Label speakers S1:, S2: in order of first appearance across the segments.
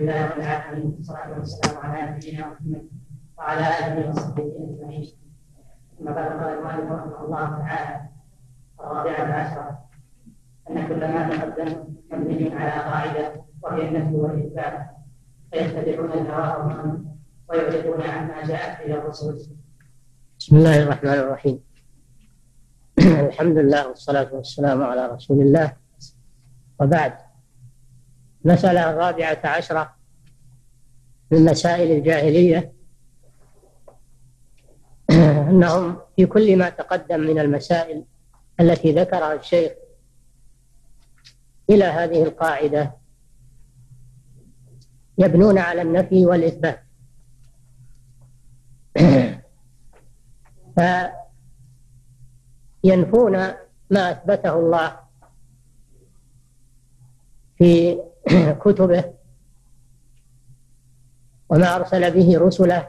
S1: لله رب العالمين والصلاه والسلام على نبينا محمد وعلى اله وصحبه اجمعين. ثم بلغ قال المؤلف رحمه الله تعالى الرابعه عشره ان كل ما تقدم مبني على قاعده وهي النفي والاثبات فيتبعون هواهم ويعرضون عما جاءت الى الرسول. بسم
S2: الله الرحمن الرحيم. الحمد لله والصلاه والسلام على رسول الله وبعد المسألة الرابعة عشرة من مسائل الجاهلية أنهم في كل ما تقدم من المسائل التي ذكرها الشيخ إلى هذه القاعدة يبنون على النفي والإثبات فينفون ما أثبته الله في كتبه وما أرسل به رسله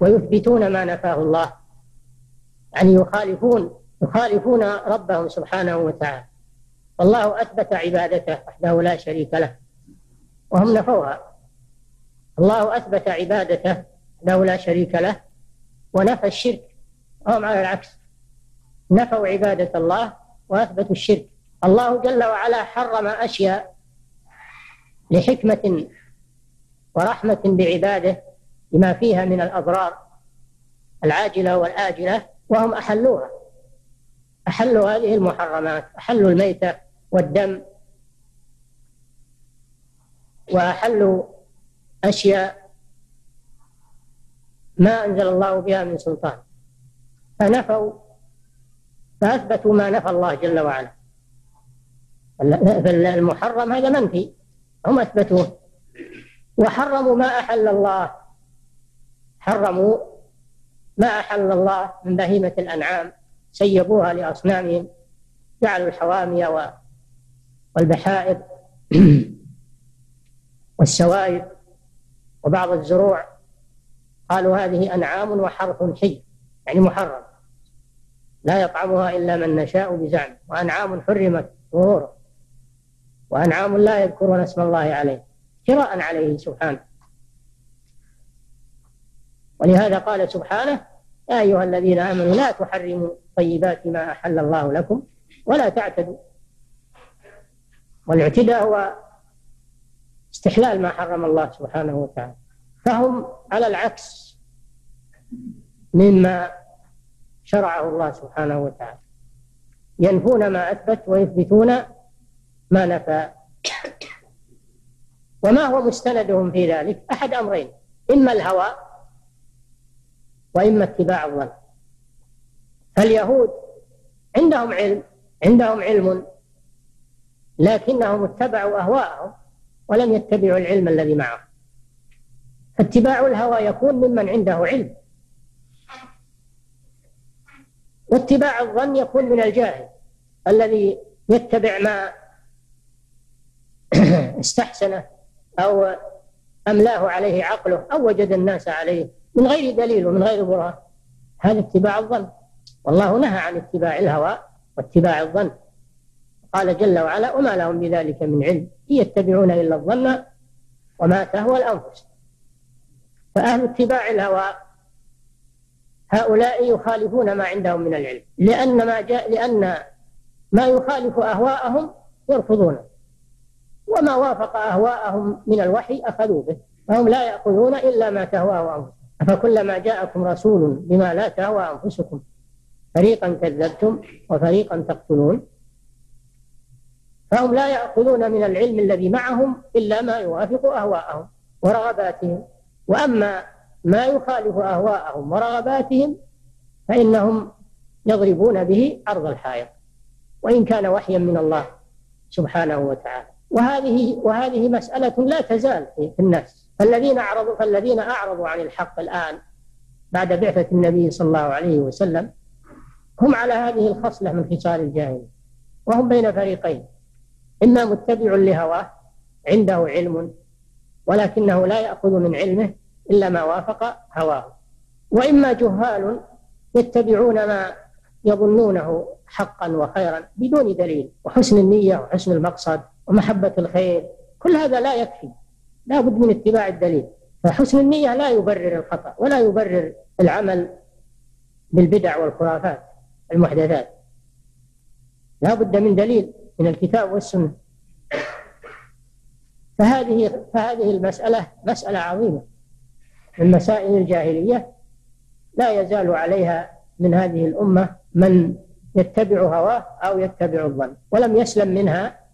S2: ويثبتون ما نفاه الله يعني يخالفون يخالفون ربهم سبحانه وتعالى والله أثبت عبادته وحده لا شريك له وهم نفوها الله أثبت عبادته وحده لا شريك له ونفى الشرك وهم على العكس نفوا عبادة الله وأثبتوا الشرك الله جل وعلا حرم أشياء لحكمة ورحمة بعباده بما فيها من الأضرار العاجلة والآجلة وهم أحلوها أحلوا هذه المحرمات أحلوا الميتة والدم وأحلوا أشياء ما أنزل الله بها من سلطان فنفوا فأثبتوا ما نفى الله جل وعلا فالمحرم هذا منفي هم أثبتوه وحرموا ما أحل الله حرموا ما أحل الله من بهيمة الأنعام سيبوها لأصنامهم جعلوا الحوامي والبحائر والسوائب وبعض الزروع قالوا هذه أنعام وحرث حي يعني محرم لا يطعمها إلا من نشاء بزعم وأنعام حرمت ظهورها وأنعام لا يذكرون اسم الله عليه شراء عليه سبحانه ولهذا قال سبحانه يا أيها الذين آمنوا لا تحرموا طيبات ما أحل الله لكم ولا تعتدوا والاعتداء هو استحلال ما حرم الله سبحانه وتعالى فهم على العكس مما شرعه الله سبحانه وتعالى ينفون ما أثبت ويثبتون ما نفى وما هو مستندهم في ذلك أحد أمرين إما الهوى وإما اتباع الظن فاليهود عندهم علم عندهم علم لكنهم اتبعوا أهواءهم ولم يتبعوا العلم الذي معهم فاتباع الهوى يكون ممن عنده علم واتباع الظن يكون من الجاهل الذي يتبع ما استحسنه أو أملاه عليه عقله أو وجد الناس عليه من غير دليل ومن غير برهان هذا اتباع الظن والله نهى عن اتباع الهوى واتباع الظن قال جل وعلا وما لهم بذلك من علم إن يتبعون إلا الظن وما تهوى الأنفس فأهل اتباع الهوى هؤلاء يخالفون ما عندهم من العلم لأن ما جاء لأن ما يخالف أهواءهم يرفضونه وما وافق أهواءهم من الوحي أخذوا به فهم لا يأخذون إلا ما تهواه أنفسهم أفكلما جاءكم رسول بما لا تهوى أنفسكم فريقا كذبتم وفريقا تقتلون فهم لا يأخذون من العلم الذي معهم إلا ما يوافق أهواءهم ورغباتهم وأما ما يخالف أهواءهم ورغباتهم فإنهم يضربون به أرض الحائط وإن كان وحيا من الله سبحانه وتعالى وهذه وهذه مسألة لا تزال في الناس فالذين أعرضوا فالذين أعرضوا عن الحق الآن بعد بعثة النبي صلى الله عليه وسلم هم على هذه الخصلة من خصال الجاهلية وهم بين فريقين إما متبع لهواه عنده علم ولكنه لا يأخذ من علمه إلا ما وافق هواه وإما جهال يتبعون ما يظنونه حقا وخيرا بدون دليل وحسن النية وحسن المقصد ومحبة الخير كل هذا لا يكفي لا بد من اتباع الدليل فحسن النية لا يبرر الخطأ ولا يبرر العمل بالبدع والخرافات المحدثات لا بد من دليل من الكتاب والسنة فهذه فهذه المسألة مسألة عظيمة من مسائل الجاهلية لا يزال عليها من هذه الأمة من يتبع هواه أو يتبع الظن ولم يسلم منها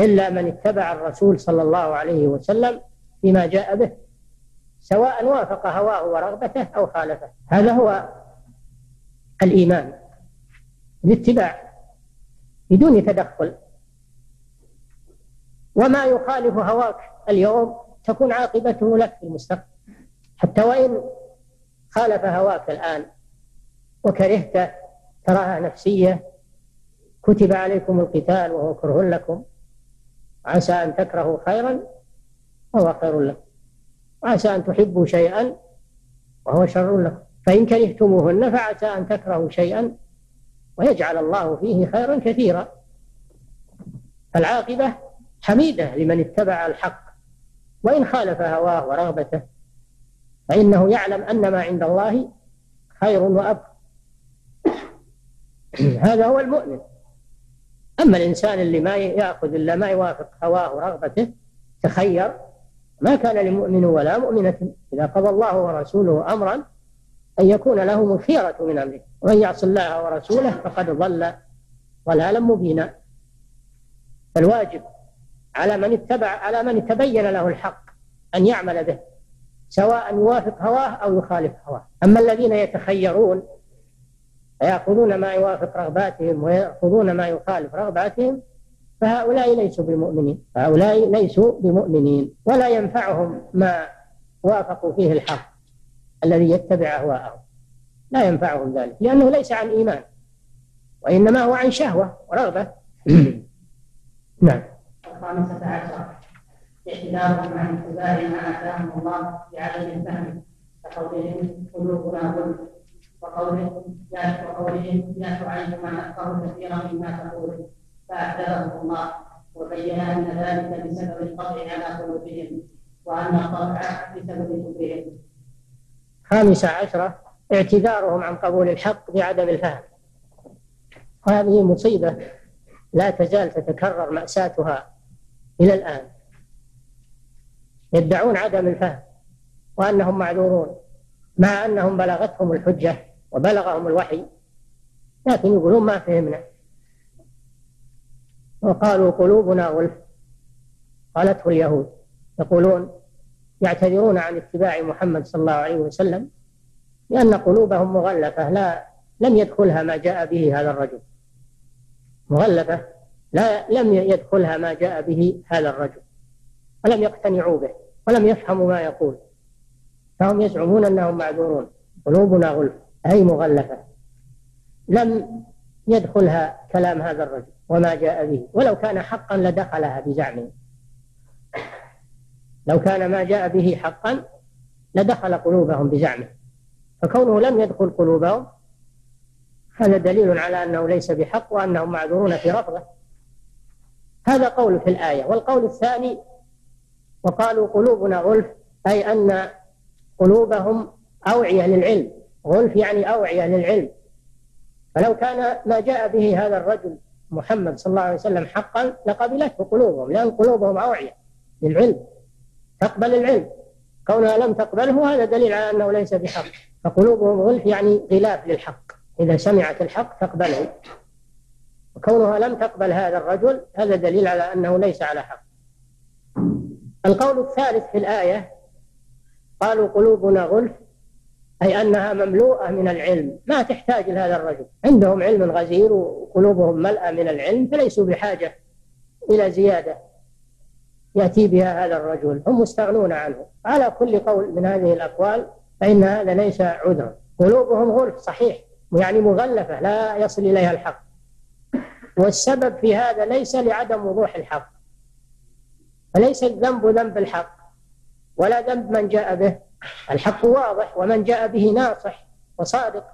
S2: إلا من اتبع الرسول صلى الله عليه وسلم فيما جاء به سواء وافق هواه ورغبته أو خالفه هذا هو الإيمان الاتباع بدون تدخل وما يخالف هواك اليوم تكون عاقبته لك في المستقبل حتى وإن خالف هواك الآن وكرهته كراهة نفسية كتب عليكم القتال وهو كره لكم عسى أن تكرهوا خيرا وهو خير لكم وعسى أن تحبوا شيئا وهو شر لكم فإن كرهتموهن فعسى أن تكرهوا شيئا ويجعل الله فيه خيرا كثيرا فالعاقبة حميدة لمن اتبع الحق وإن خالف هواه ورغبته فإنه يعلم أن ما عند الله خير وأبقى هذا هو المؤمن أما الإنسان اللي ما يأخذ إلا ما يوافق هواه ورغبته تخير ما كان لمؤمن ولا مؤمنة إذا قضى الله ورسوله أمرا أن يكون لهم الخيرة من أمره ومن يعص الله ورسوله فقد ضل ضلالا مبينا فالواجب على من اتبع على من تبين له الحق أن يعمل به سواء يوافق هواه أو يخالف هواه أما الذين يتخيرون فيأخذون ما يوافق رغباتهم ويأخذون ما يخالف رغباتهم فهؤلاء ليسوا بمؤمنين هؤلاء ليسوا بمؤمنين ولا ينفعهم ما وافقوا فيه الحق الذي يتبع أهواءهم لا ينفعهم ذلك لأنه ليس عن إيمان وإنما هو عن شهوة ورغبة
S1: نعم الخامسة عشر اعتذارهم عن اتباع ما آتاهم الله بعدم الفهم كقولهم قلوبنا ظلم وقولهم يا وقولهم يا شعيب كثيرا مما تقول فاعتذرهم الله وبين أن ذلك بسبب القطع على قلوبهم وأن القطع بسبب كفرهم.
S2: خامسة عشرة اعتذارهم عن قبول الحق بعدم الفهم هذه مصيبة لا تزال تتكرر مأساتها إلى الآن يدعون عدم الفهم وأنهم معذورون مع أنهم بلغتهم الحجة وبلغهم الوحي لكن يقولون ما فهمنا وقالوا قلوبنا غلف قالته اليهود يقولون يعتذرون عن اتباع محمد صلى الله عليه وسلم لأن قلوبهم مغلفة لا لم يدخلها ما جاء به هذا الرجل مغلفة لا لم يدخلها ما جاء به هذا الرجل ولم يقتنعوا به ولم يفهموا ما يقول فهم يزعمون أنهم معذورون قلوبنا غلف أي مغلفة لم يدخلها كلام هذا الرجل وما جاء به ولو كان حقا لدخلها بزعمه لو كان ما جاء به حقا لدخل قلوبهم بزعمه فكونه لم يدخل قلوبهم هذا دليل على انه ليس بحق وانهم معذورون في رفضه هذا قول في الايه والقول الثاني وقالوا قلوبنا غلف اي ان قلوبهم اوعيه للعلم غلف يعني أوعية للعلم فلو كان ما جاء به هذا الرجل محمد صلى الله عليه وسلم حقا لقبلته قلوبهم لأن قلوبهم أوعية للعلم تقبل العلم كونها لم تقبله هذا دليل على أنه ليس بحق فقلوبهم غلف يعني غلاف للحق إذا سمعت الحق تقبله وكونها لم تقبل هذا الرجل هذا دليل على أنه ليس على حق القول الثالث في الآية قالوا قلوبنا غلف أي أنها مملوءة من العلم ما تحتاج لهذا الرجل عندهم علم غزير وقلوبهم ملأة من العلم فليسوا بحاجة إلى زيادة يأتي بها هذا الرجل هم مستغنون عنه على كل قول من هذه الأقوال فإن هذا ليس عذرا قلوبهم غلف صحيح يعني مغلفة لا يصل إليها الحق والسبب في هذا ليس لعدم وضوح الحق فليس الذنب ذنب الحق ولا ذنب من جاء به الحق واضح ومن جاء به ناصح وصادق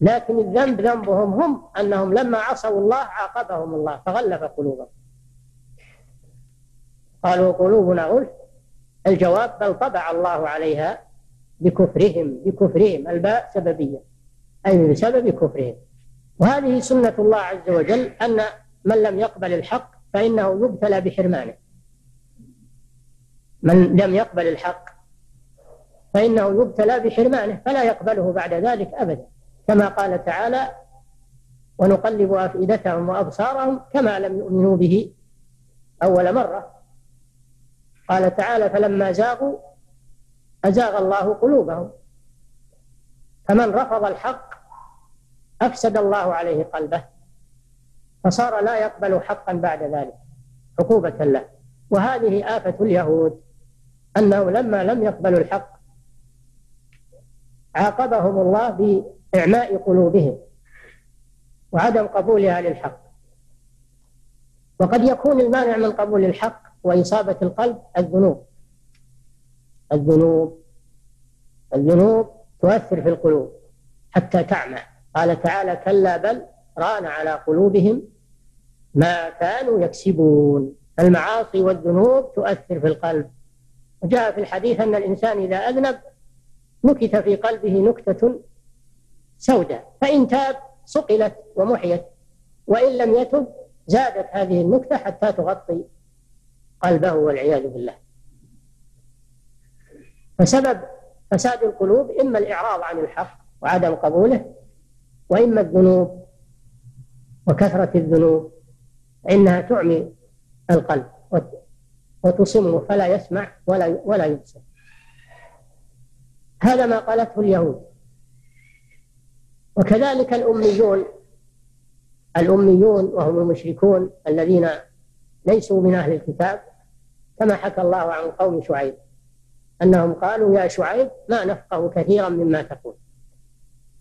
S2: لكن الذنب ذنبهم هم أنهم لما عصوا الله عاقبهم الله فغلف قلوبهم قالوا قلوبنا غلف الجواب بل طبع الله عليها بكفرهم بكفرهم الباء سببية أي بسبب كفرهم وهذه سنة الله عز وجل أن من لم يقبل الحق فإنه يبتلى بحرمانه من لم يقبل الحق فإنه يبتلى بحرمانه فلا يقبله بعد ذلك أبدا كما قال تعالى ونقلب أفئدتهم وأبصارهم كما لم يؤمنوا به أول مرة قال تعالى فلما زاغوا أزاغ الله قلوبهم فمن رفض الحق أفسد الله عليه قلبه فصار لا يقبل حقا بعد ذلك عقوبة له وهذه آفة اليهود أنه لما لم يقبلوا الحق عاقبهم الله بإعماء قلوبهم وعدم قبولها للحق وقد يكون المانع من قبول الحق وإصابة القلب الذنوب الذنوب الذنوب تؤثر في القلوب حتى تعمى قال تعالى كلا بل ران على قلوبهم ما كانوا يكسبون المعاصي والذنوب تؤثر في القلب وجاء في الحديث أن الإنسان إذا أذنب نكت في قلبه نكتة سوداء فإن تاب صقلت ومحيت وإن لم يتب زادت هذه النكتة حتى تغطي قلبه والعياذ بالله فسبب فساد القلوب إما الإعراض عن الحق وعدم قبوله وإما الذنوب وكثرة الذنوب إنها تعمي القلب وتصمه فلا يسمع ولا ولا يبصر هذا ما قالته اليهود وكذلك الأميون الأميون وهم المشركون الذين ليسوا من أهل الكتاب كما حكى الله عن قوم شعيب أنهم قالوا يا شعيب ما نفقه كثيرا مما تقول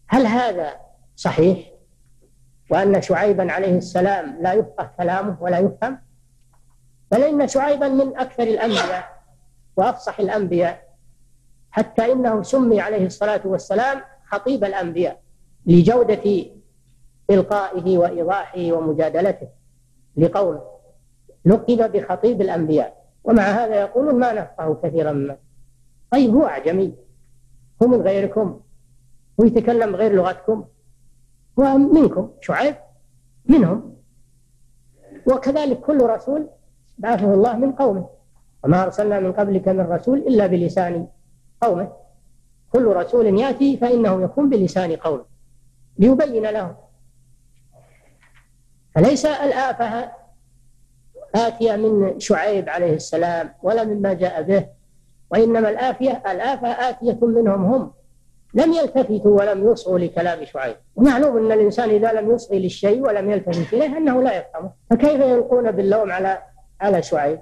S2: هل هذا صحيح وأن شعيبا عليه السلام لا يفقه كلامه ولا يفهم بل إن شعيبا من أكثر الأنبياء وأفصح الأنبياء حتى إنه سمي عليه الصلاة والسلام خطيب الأنبياء لجودة إلقائه وإيضاحه ومجادلته لقوله لقب بخطيب الأنبياء ومع هذا يقولون ما نفقه كثيرا ما طيب هو أعجمي هو من غيركم ويتكلم غير لغتكم ومنكم شعيب منهم وكذلك كل رسول بعثه الله من قومه وما أرسلنا من قبلك من رسول إلا بلسان قومه كل رسول يأتي فإنه يكون بلسان قومه ليبين لهم فليس الآفة آتية من شعيب عليه السلام ولا مما جاء به وإنما الآفية الآفة آتية منهم هم لم يلتفتوا ولم يصغوا لكلام شعيب ومعلوم أن الإنسان إذا لم يصغي للشيء ولم يلتفت إليه أنه لا يفهمه فكيف يلقون باللوم على على شعيب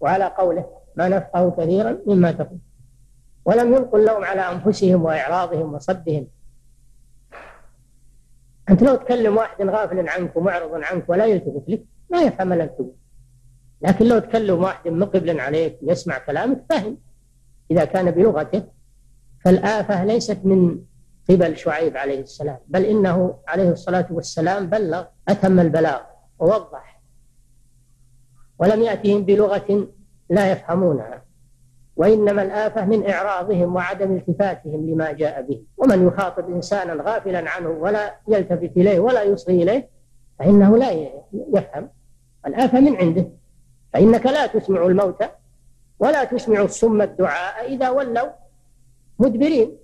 S2: وعلى قوله ما نفقه كثيرا مما تقول ولم ينقل لهم على أنفسهم وإعراضهم وصدهم أنت لو تكلم واحد غافل عنك ومعرض عنك ولا يلتفت لك ما يفهم الا أنت لكن لو تكلم واحد مقبل عليك يسمع كلامك فهم إذا كان بلغته فالآفة ليست من قبل شعيب عليه السلام بل إنه عليه الصلاة والسلام بلغ أتم البلاغ ووضح ولم يأتهم بلغة لا يفهمونها وإنما الآفة من إعراضهم وعدم التفاتهم لما جاء به ومن يخاطب إنسانا غافلا عنه ولا يلتفت إليه ولا يصغي إليه فإنه لا يفهم الآفة من عنده فإنك لا تسمع الموتى ولا تسمع الصم الدعاء إذا ولوا مدبرين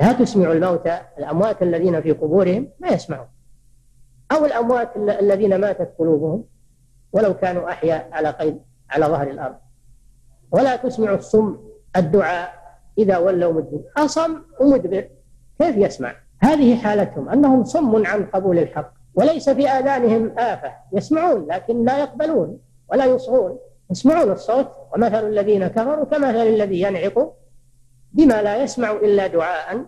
S2: لا تسمع الموتى الأموات الذين في قبورهم ما يسمعون أو الأموات الذين ماتت قلوبهم ولو كانوا أحياء على قيد على ظهر الأرض ولا تسمع الصم الدعاء إذا ولوا مدبر أصم ومدبر كيف يسمع هذه حالتهم أنهم صم عن قبول الحق وليس في آذانهم آفة يسمعون لكن لا يقبلون ولا يصغون يسمعون الصوت ومثل الذين كفروا كمثل الذي ينعق بما لا يسمع إلا دعاء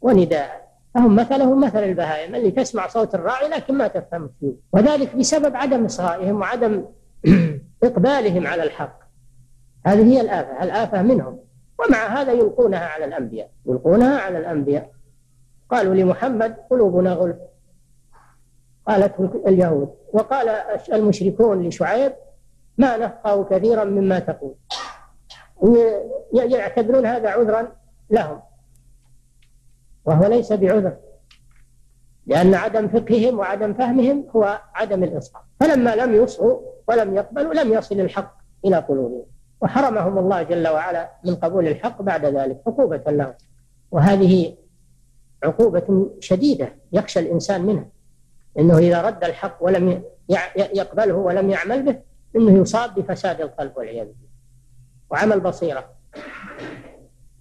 S2: ونداء فهم مثلهم مثل البهائم اللي تسمع صوت الراعي لكن ما تفهم فيه وذلك بسبب عدم إصغائهم وعدم إقبالهم على الحق هذه هي الآفة الآفة منهم ومع هذا يلقونها على الأنبياء يلقونها على الأنبياء قالوا لمحمد قلوبنا غلف قالته اليهود وقال المشركون لشعيب ما نفقه كثيرا مما تقول يعتبرون هذا عذرا لهم وهو ليس بعذر لأن عدم فقههم وعدم فهمهم هو عدم الإصغاء فلما لم يصغوا ولم يقبلوا لم يصل الحق إلى قلوبهم وحرمهم الله جل وعلا من قبول الحق بعد ذلك عقوبة لهم وهذه عقوبة شديدة يخشى الإنسان منها أنه إذا رد الحق ولم يقبله ولم يعمل به أنه يصاب بفساد القلب والعياذ بالله وعمل بصيرة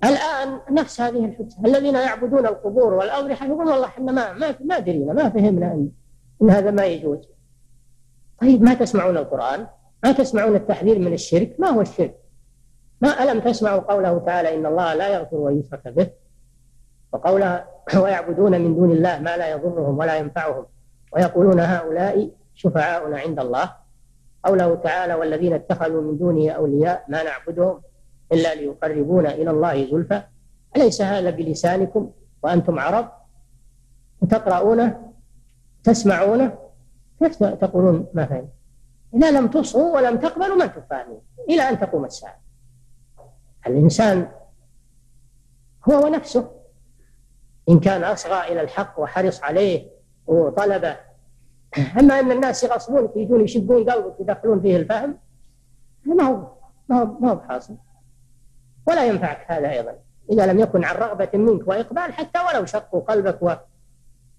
S2: الآن نفس هذه الفتنة الذين يعبدون القبور والأضرحة يقولون والله احنا ما ما ما درينا ما فهمنا أن, إن هذا ما يجوز طيب ما تسمعون القرآن ما تسمعون التحذير من الشرك ما هو الشرك ما ألم تسمعوا قوله تعالى إن الله لا يغفر ويشرك به وقوله ويعبدون من دون الله ما لا يضرهم ولا ينفعهم ويقولون هؤلاء شفعاؤنا عند الله قوله تعالى والذين اتخذوا من دونه أولياء ما نعبدهم إلا ليقربونا إلى الله زلفى أليس هذا بلسانكم وأنتم عرب وتقرؤونه تسمعونه كيف تقولون ما فهمت إذا لم تصغوا ولم تقبلوا ما تفعلون إلى أن تقوم الساعة الإنسان هو ونفسه إن كان أصغى إلى الحق وحرص عليه وطلبه أما أن الناس يغصبون يجون يشقون قلبك يدخلون فيه الفهم ما هو ما هو ما هو بحاصل ولا ينفعك هذا أيضا إذا لم يكن عن رغبة منك وإقبال حتى ولو شقوا قلبك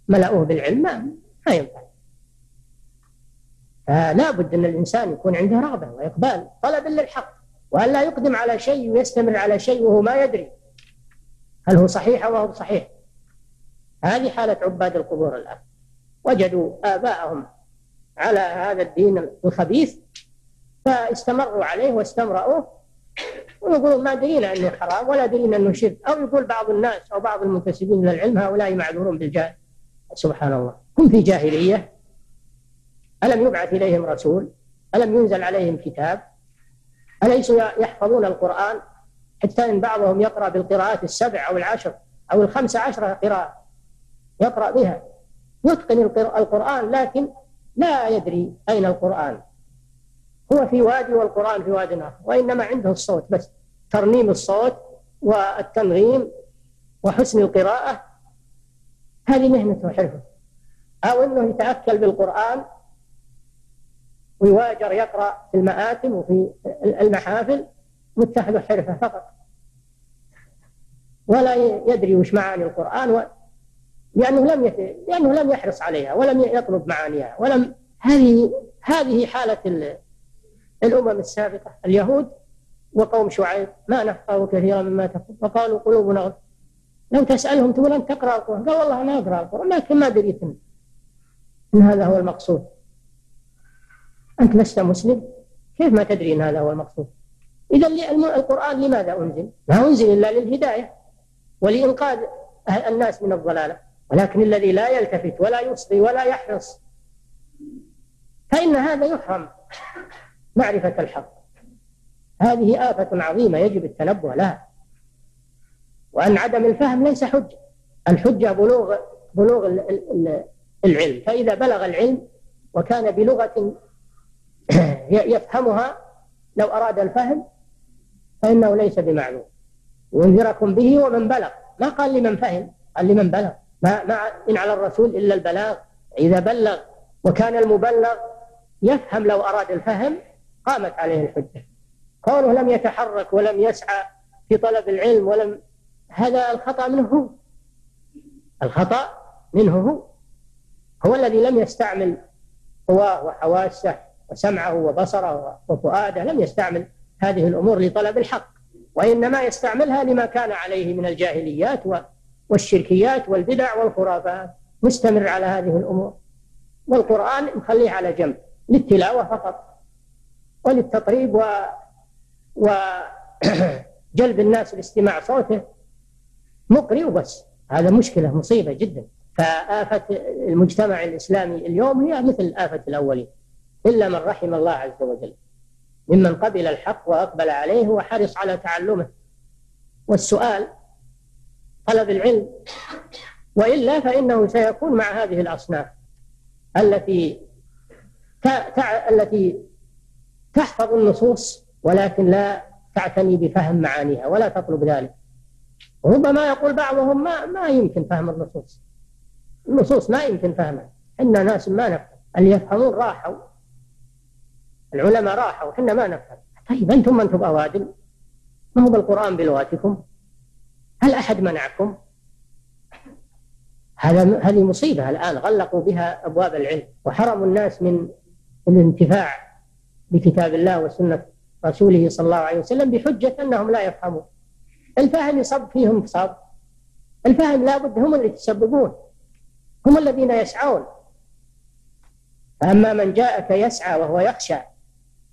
S2: وملأوه بالعلم ما ينفعك فلا بد أن الإنسان يكون عنده رغبة وإقبال طلب للحق وأن لا يقدم على شيء ويستمر على شيء وهو ما يدري هل هو صحيح أو هو صحيح هذه حالة عباد القبور الآن وجدوا آباءهم على هذا الدين الخبيث فاستمروا عليه واستمرأوه ويقولون ما درينا أنه حرام ولا درينا أنه شرك أو يقول بعض الناس أو بعض المنتسبين للعلم هؤلاء معذورون بالجاهل سبحان الله هم في جاهلية ألم يبعث إليهم رسول ألم ينزل عليهم كتاب أليسوا يحفظون القرآن حتى إن بعضهم يقرأ بالقراءات السبع أو العشر أو الخمس عشرة قراءة يقرأ بها يتقن القرآن لكن لا يدري أين القرآن هو في وادي والقرآن في وادي آخر وإنما عنده الصوت بس ترنيم الصوت والتنغيم وحسن القراءة هذه مهنته وحرفه أو أنه يتأكل بالقرآن ويواجر يقرأ في المآتم وفي المحافل متخذ حرفة فقط ولا يدري وش معاني القرآن و... لأنه لم يت... لأنه لم يحرص عليها ولم يطلب معانيها ولم هذه هذه حالة ال... الأمم السابقة اليهود وقوم شعيب ما نفقهوا كثيرا مما تقول وقالوا قلوبنا لو تسألهم تقول أنت تقرأ القرآن قال والله أنا أقرأ القرآن لكن ما دريت إن هذا هو المقصود أنت لست مسلم كيف ما تدري أن هذا هو المقصود إذا القرآن لماذا أنزل ما أنزل إلا للهداية ولإنقاذ أه- الناس من الضلالة ولكن الذي لا يلتفت ولا يصغي ولا يحرص فإن هذا يحرم معرفة الحق هذه آفة عظيمة يجب التنبه لها وأن عدم الفهم ليس حجة الحجة بلوغ بلوغ العلم فإذا بلغ العلم وكان بلغة يفهمها لو أراد الفهم فإنه ليس بمعلوم وأنذركم به ومن بلغ ما قال لمن فهم قال لمن بلغ ما, ما إن على الرسول إلا البلاغ إذا بلغ وكان المبلغ يفهم لو أراد الفهم قامت عليه الحجة كونه لم يتحرك ولم يسعى في طلب العلم ولم هذا الخطأ منه هو الخطأ منه هو هو الذي لم يستعمل قواه وحواسه وسمعه وبصره وفؤاده لم يستعمل هذه الأمور لطلب الحق وإنما يستعملها لما كان عليه من الجاهليات والشركيات والبدع والخرافات مستمر على هذه الأمور والقرآن مخليه على جنب للتلاوة فقط وللتطريب و الناس لاستماع صوته مقري وبس هذا مشكلة مصيبة جدا فآفة المجتمع الإسلامي اليوم هي مثل آفة الأولين إلا من رحم الله عز وجل ممن قبل الحق وأقبل عليه وحرص على تعلمه والسؤال طلب العلم وإلا فإنه سيكون مع هذه الأصناف التي التي تحفظ النصوص ولكن لا تعتني بفهم معانيها ولا تطلب ذلك ربما يقول بعضهم ما ما يمكن فهم النصوص النصوص ما يمكن فهمها إن ناس ما نفهم اللي يفهمون راحوا العلماء راحوا وحنا ما نفهم طيب أنتم ما أنتم أوادم ما هو بالقرآن بلغتكم هل أحد منعكم هذا هذه مصيبة الآن غلقوا بها أبواب العلم وحرموا الناس من الانتفاع بكتاب الله وسنة رسوله صلى الله عليه وسلم بحجة أنهم لا يفهمون الفهم يصب فيهم صب الفهم لابد هم اللي يتسببون هم الذين يسعون فأما من جاءك يسعى وهو يخشى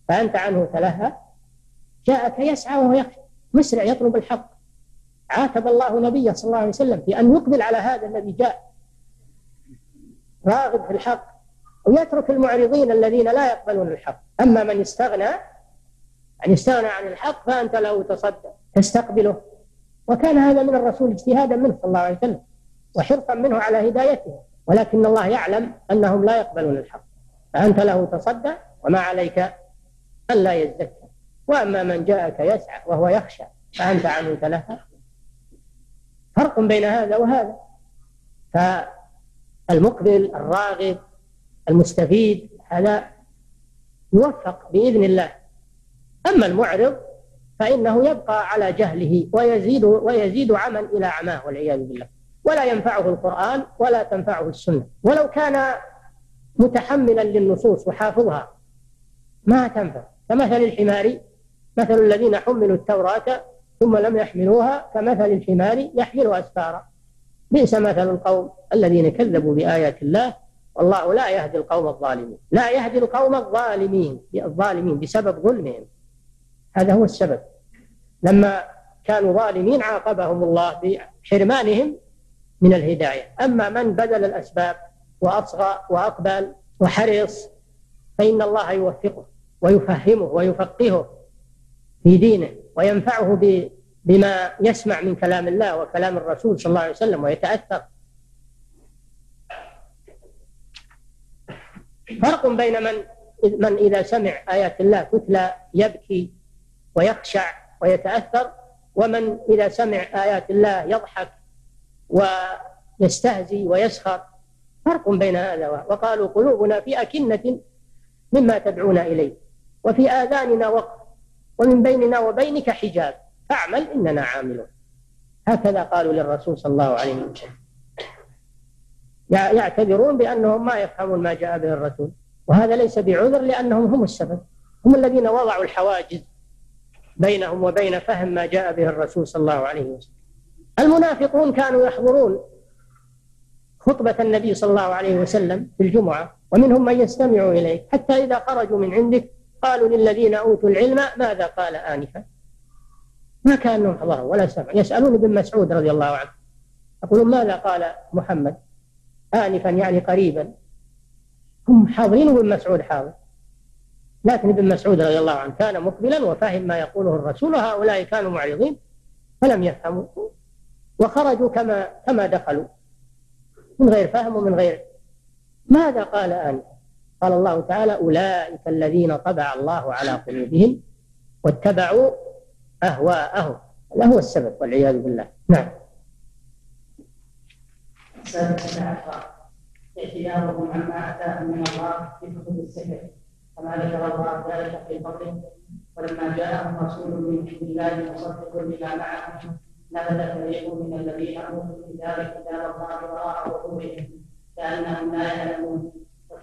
S2: فأنت عنه تلهى جاءك يسعى وهو يخشى مسرع يطلب الحق عاتب الله نبيه صلى الله عليه وسلم في أن يقبل على هذا الذي جاء راغب في الحق ويترك المعرضين الذين لا يقبلون الحق أما من استغنى أن استغنى عن الحق فأنت له تصدى تستقبله وكان هذا من الرسول اجتهادا منه صلى الله عليه وسلم وحرصا منه على هدايته ولكن الله يعلم أنهم لا يقبلون الحق فأنت له تصدى وما عليك ألا يزكى وأما من جاءك يسعى وهو يخشى فأنت عنه تنهى فرق بين هذا وهذا فالمقبل الراغب المستفيد هذا يوفق بإذن الله أما المعرض فإنه يبقى على جهله ويزيد ويزيد عما إلى عماه والعياذ بالله ولا ينفعه القرآن ولا تنفعه السنة ولو كان متحملا للنصوص وحافظها ما تنفع كمثل الحمار مثل الذين حملوا التوراة ثم لم يحملوها كمثل الحمار يحمل أسفارا بئس مثل القوم الذين كذبوا بآيات الله والله لا يهدي القوم الظالمين لا يهدي القوم الظالمين الظالمين بسبب ظلمهم هذا هو السبب لما كانوا ظالمين عاقبهم الله بحرمانهم من الهداية أما من بذل الأسباب وأصغى وأقبل وحرص فإن الله يوفقه ويفهمه ويفقهه في دينه وينفعه بما يسمع من كلام الله وكلام الرسول صلى الله عليه وسلم ويتأثر فرق بين من من إذا سمع آيات الله تتلى يبكي ويخشع ويتأثر ومن إذا سمع آيات الله يضحك ويستهزي ويسخر فرق بين هذا وقالوا قلوبنا في أكنة مما تدعون إليه وفي آذاننا وقت ومن بيننا وبينك حجاب فاعمل إننا عاملون هكذا قالوا للرسول صلى الله عليه وسلم يعتذرون بأنهم ما يفهمون ما جاء به الرسول وهذا ليس بعذر لأنهم هم السبب هم الذين وضعوا الحواجز بينهم وبين فهم ما جاء به الرسول صلى الله عليه وسلم المنافقون كانوا يحضرون خطبة النبي صلى الله عليه وسلم في الجمعة ومنهم من يستمع إليه حتى إذا خرجوا من عندك قالوا للذين أوتوا العلم ماذا قال آنفا ما كانوا حضروا ولا سمعوا يسألون ابن مسعود رضي الله عنه يقولون ماذا قال محمد آنفا يعني قريبا هم حاضرين وابن مسعود حاضر لكن ابن مسعود رضي الله عنه كان مقبلا وفهم ما يقوله الرسول وهؤلاء كانوا معرضين فلم يفهموا وخرجوا كما كما دخلوا من غير فهم ومن غير ماذا قال آنفا قال الله تعالى أولئك الذين طبع الله على قلوبهم واتبعوا أهواءهم هذا هو السبب والعياذ بالله نعم
S1: السبب التعفى اعتذارهم عما أتاهم من الله في كتب السحر كما ذكر الله ذلك في فضله ولما جاءهم رسول من عند الله مصدق لما معهم نبذ فريق من الذين اوتوا الكتاب كتاب الله وراء ظهورهم كانهم لا يعلمون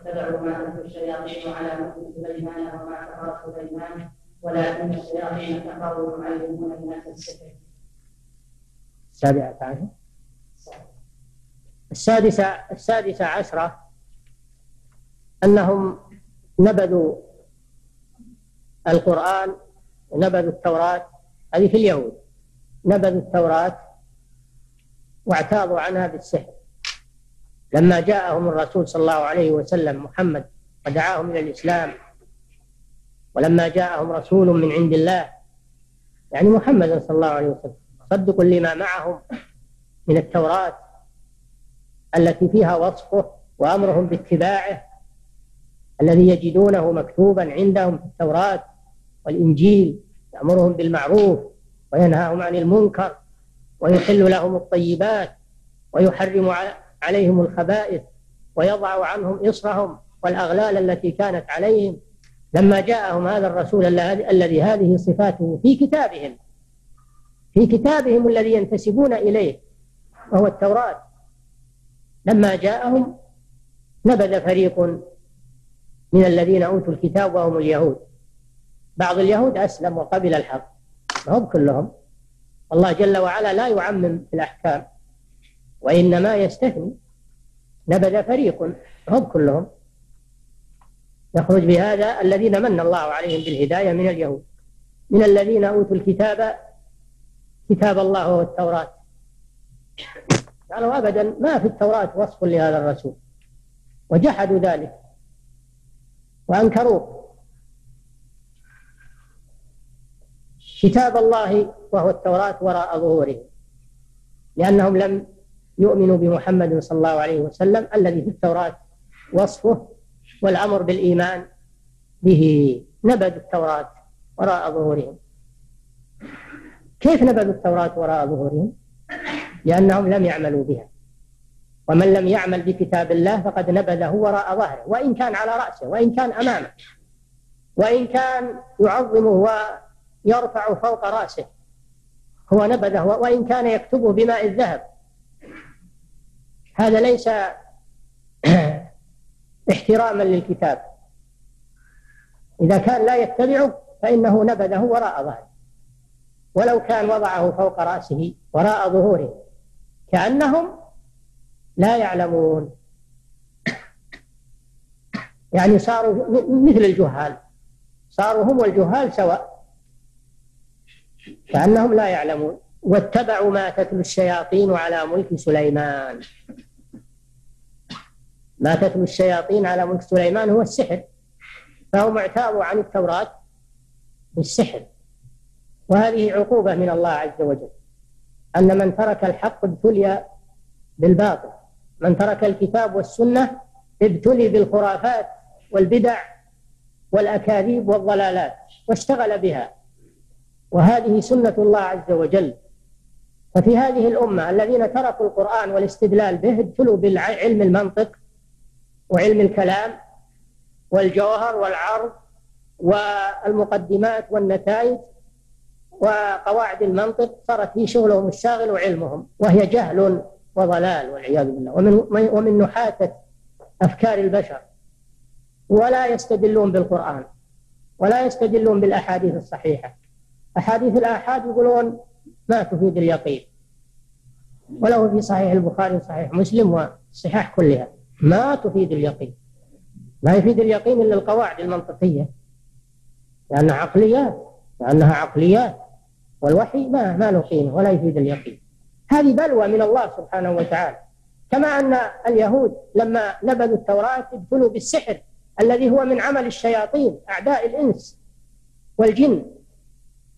S1: واتبعوا ما تتلو الشياطين على ملك سليمان وما كفر سليمان ولكن الشياطين كفروا يعلمون الناس السحر. السابعة عشرة
S2: السادسة
S1: السادسة
S2: عشرة أنهم نبذوا القرآن ونبذوا التوراة هذه في اليهود نبذوا التوراة واعتاضوا عنها بالسحر لما جاءهم الرسول صلى الله عليه وسلم محمد ودعاهم إلى الإسلام ولما جاءهم رسول من عند الله يعني محمد صلى الله عليه وسلم مصدق لما معهم من التوراة التي فيها وصفه وأمرهم باتباعه الذي يجدونه مكتوبا عندهم في التوراة والإنجيل يأمرهم بالمعروف وينهاهم عن المنكر ويحل لهم الطيبات ويحرم عليهم الخبائث ويضع عنهم إصرهم والأغلال التي كانت عليهم لما جاءهم هذا الرسول الذي هذه صفاته في كتابهم في كتابهم الذي ينتسبون إليه وهو التوراة لما جاءهم نبذ فريق من الذين أوتوا الكتاب وهم اليهود بعض اليهود أسلم وقبل الحق هم كلهم الله جل وعلا لا يعمم الأحكام وإنما يستثني نبذ فريق هم كلهم يخرج بهذا الذين من الله عليهم بالهداية من اليهود من الذين أوتوا الكتاب كتاب الله والتوراة قالوا أبدا ما في التوراة وصف لهذا الرسول وجحدوا ذلك وأنكروه كتاب الله وهو التوراة وراء ظهوره لأنهم لم يؤمن بمحمد صلى الله عليه وسلم الذي في التوراة وصفه والأمر بالإيمان به نبد التوراة وراء ظهورهم كيف نبذوا التوراة وراء ظهورهم؟ لأنهم لم يعملوا بها ومن لم يعمل بكتاب الله فقد نبذه وراء ظهره وإن كان على رأسه وإن كان أمامه وإن كان يعظمه ويرفع فوق رأسه هو نبذه وإن كان يكتبه بماء الذهب هذا ليس احتراما للكتاب إذا كان لا يتبعه فإنه نبذه وراء ظهره ولو كان وضعه فوق رأسه وراء ظهوره كأنهم لا يعلمون يعني صاروا مثل الجهال صاروا هم والجهال سواء كأنهم لا يعلمون واتبعوا ما تتلو الشياطين على ملك سليمان ما تتلو الشياطين على ملك سليمان هو السحر فهم اعتاضوا عن التوراة بالسحر وهذه عقوبة من الله عز وجل أن من ترك الحق ابتلي بالباطل من ترك الكتاب والسنة ابتلي بالخرافات والبدع والأكاذيب والضلالات واشتغل بها وهذه سنة الله عز وجل ففي هذه الأمة الذين تركوا القرآن والاستدلال به ابتلوا بالعلم المنطق وعلم الكلام والجوهر والعرض والمقدمات والنتائج وقواعد المنطق صارت هي شغلهم الشاغل وعلمهم وهي جهل وضلال والعياذ بالله ومن ومن نحاتة أفكار البشر ولا يستدلون بالقرآن ولا يستدلون بالأحاديث الصحيحة أحاديث الآحاد يقولون ما تفيد اليقين وله في صحيح البخاري وصحيح مسلم والصحاح كلها ما تفيد اليقين لا يفيد اليقين إلا القواعد المنطقية لأنها عقليات لأنها عقليات والوحي ما ما له قيمة ولا يفيد اليقين هذه بلوى من الله سبحانه وتعالى كما أن اليهود لما نبذوا التوراة ابتلوا بالسحر الذي هو من عمل الشياطين أعداء الإنس والجن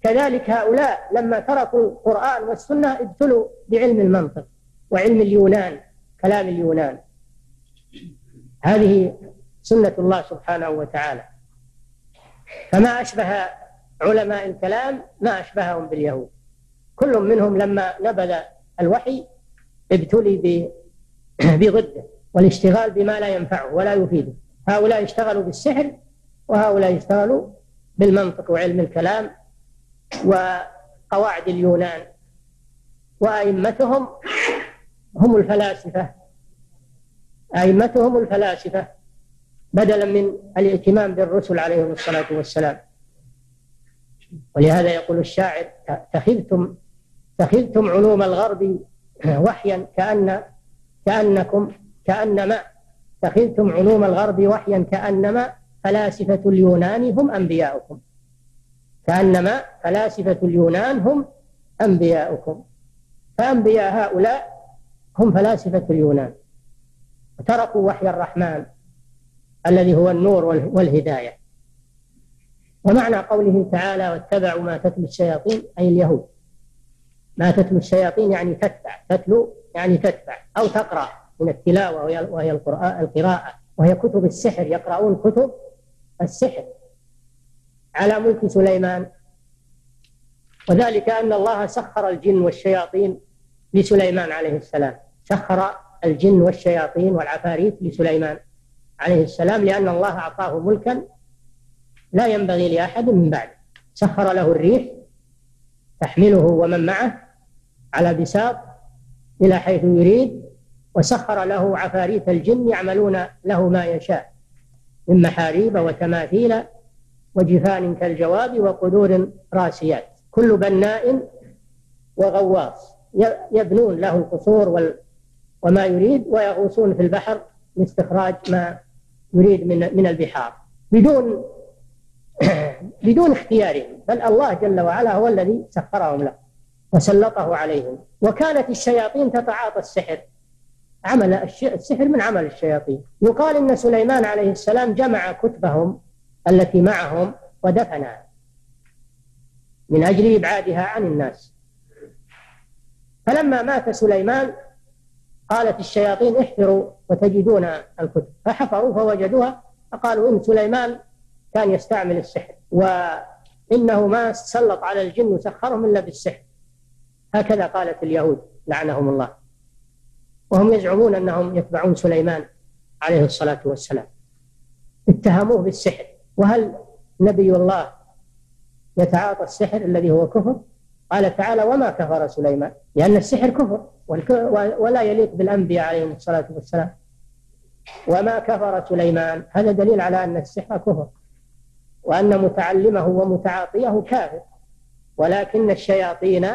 S2: كذلك هؤلاء لما تركوا القرآن والسنة ابتلوا بعلم المنطق وعلم اليونان كلام اليونان هذه سنة الله سبحانه وتعالى فما أشبه علماء الكلام ما أشبههم باليهود كل منهم لما نبذ الوحي ابتلي بضده والاشتغال بما لا ينفعه ولا يفيده هؤلاء اشتغلوا بالسحر وهؤلاء اشتغلوا بالمنطق وعلم الكلام وقواعد اليونان وأئمتهم هم الفلاسفة أئمتهم الفلاسفة بدلا من الاهتمام بالرسل عليهم الصلاة والسلام ولهذا يقول الشاعر تخذتم تخذتم علوم الغرب وحيا كأن كأنكم كأنما اتخذتم علوم الغرب وحيا كأنما فلاسفة اليونان هم أنبياؤكم كأنما فلاسفة اليونان هم أنبياؤكم فأنبياء هؤلاء هم فلاسفة اليونان تركوا وحي الرحمن الذي هو النور والهداية ومعنى قوله تعالى واتبعوا ما تتلو الشياطين أي اليهود ما تتلو الشياطين يعني تتبع تتلو يعني تتبع أو تقرأ من التلاوة وهي القرآن القراءة وهي كتب السحر يقرؤون كتب السحر على ملك سليمان وذلك أن الله سخر الجن والشياطين لسليمان عليه السلام سخر الجن والشياطين والعفاريت لسليمان عليه السلام لأن الله أعطاه ملكا لا ينبغي لأحد من بعده سخر له الريح تحمله ومن معه على بساط إلى حيث يريد وسخر له عفاريت الجن يعملون له ما يشاء من محاريب وتماثيل وجفان كالجواب وقدور راسيات كل بناء وغواص يبنون له القصور وما يريد ويغوصون في البحر لاستخراج ما يريد من من البحار بدون بدون اختيارهم بل الله جل وعلا هو الذي سخرهم له وسلطه عليهم وكانت الشياطين تتعاطى السحر عمل السحر من عمل الشياطين يقال ان سليمان عليه السلام جمع كتبهم التي معهم ودفنها من اجل ابعادها عن الناس فلما مات سليمان قالت الشياطين احفروا وتجدون الكتب فحفروا فوجدوها فقالوا إن سليمان كان يستعمل السحر وإنه ما سلط على الجن وسخرهم إلا بالسحر هكذا قالت اليهود لعنهم الله وهم يزعمون أنهم يتبعون سليمان عليه الصلاة والسلام اتهموه بالسحر وهل نبي الله يتعاطى السحر الذي هو كفر قال تعالى وما كفر سليمان لأن السحر كفر ولا يليق بالأنبياء عليهم الصلاة والسلام وما كفر سليمان هذا دليل على أن السحر كفر وأن متعلمه ومتعاطيه كافر ولكن الشياطين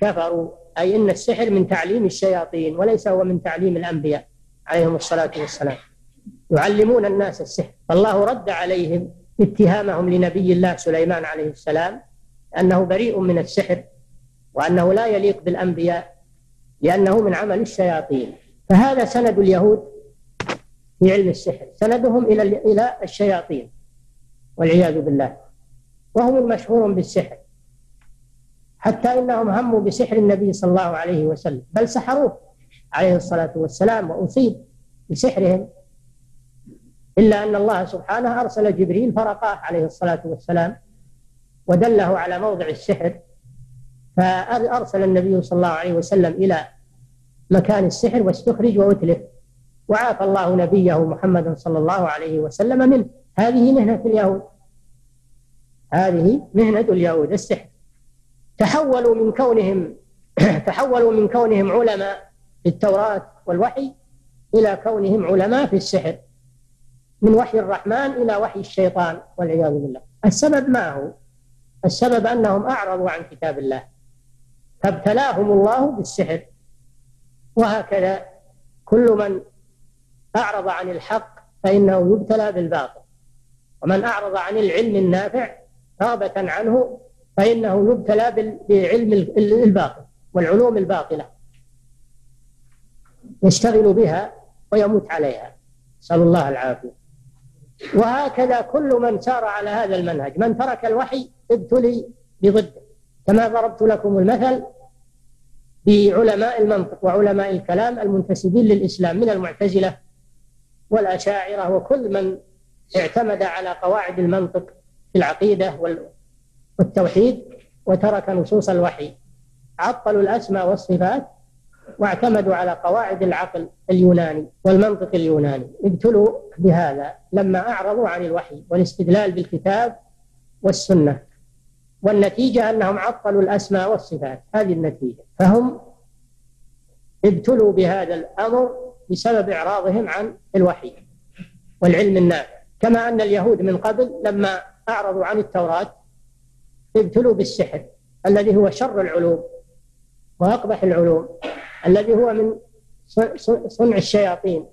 S2: كفروا أي أن السحر من تعليم الشياطين وليس هو من تعليم الأنبياء عليهم الصلاة والسلام يعلمون الناس السحر فالله رد عليهم اتهامهم لنبي الله سليمان عليه السلام أنه بريء من السحر وأنه لا يليق بالأنبياء لأنه من عمل الشياطين فهذا سند اليهود في علم السحر سندهم إلى إلى الشياطين والعياذ بالله وهم المشهورون بالسحر حتى إنهم هموا بسحر النبي صلى الله عليه وسلم بل سحروه عليه الصلاة والسلام وأصيب بسحرهم إلا أن الله سبحانه أرسل جبريل فرقاه عليه الصلاة والسلام ودله على موضع السحر فأرسل النبي صلى الله عليه وسلم إلى مكان السحر واستخرج وأتلف وعافى الله نبيه محمدا صلى الله عليه وسلم منه هذه مهنة اليهود هذه مهنة اليهود السحر تحولوا من كونهم تحولوا من كونهم علماء في التوراة والوحي إلى كونهم علماء في السحر من وحي الرحمن إلى وحي الشيطان والعياذ بالله السبب ما هو السبب أنهم أعرضوا عن كتاب الله فابتلاهم الله بالسحر وهكذا كل من أعرض عن الحق فإنه يبتلى بالباطل ومن أعرض عن العلم النافع رغبة عنه فإنه يبتلى بعلم الباطل والعلوم الباطلة يشتغل بها ويموت عليها نسأل الله العافية وهكذا كل من سار على هذا المنهج من ترك الوحي ابتلي بضده كما ضربت لكم المثل بعلماء المنطق وعلماء الكلام المنتسبين للإسلام من المعتزلة والأشاعرة وكل من اعتمد على قواعد المنطق في العقيدة والتوحيد وترك نصوص الوحي عطلوا الأسماء والصفات واعتمدوا على قواعد العقل اليوناني والمنطق اليوناني ابتلوا بهذا لما أعرضوا عن الوحي والاستدلال بالكتاب والسنة والنتيجة أنهم عطلوا الأسماء والصفات هذه النتيجة فهم ابتلوا بهذا الأمر بسبب إعراضهم عن الوحي والعلم النافع كما أن اليهود من قبل لما أعرضوا عن التوراة ابتلوا بالسحر الذي هو شر العلوم وأقبح العلوم الذي هو من صنع الشياطين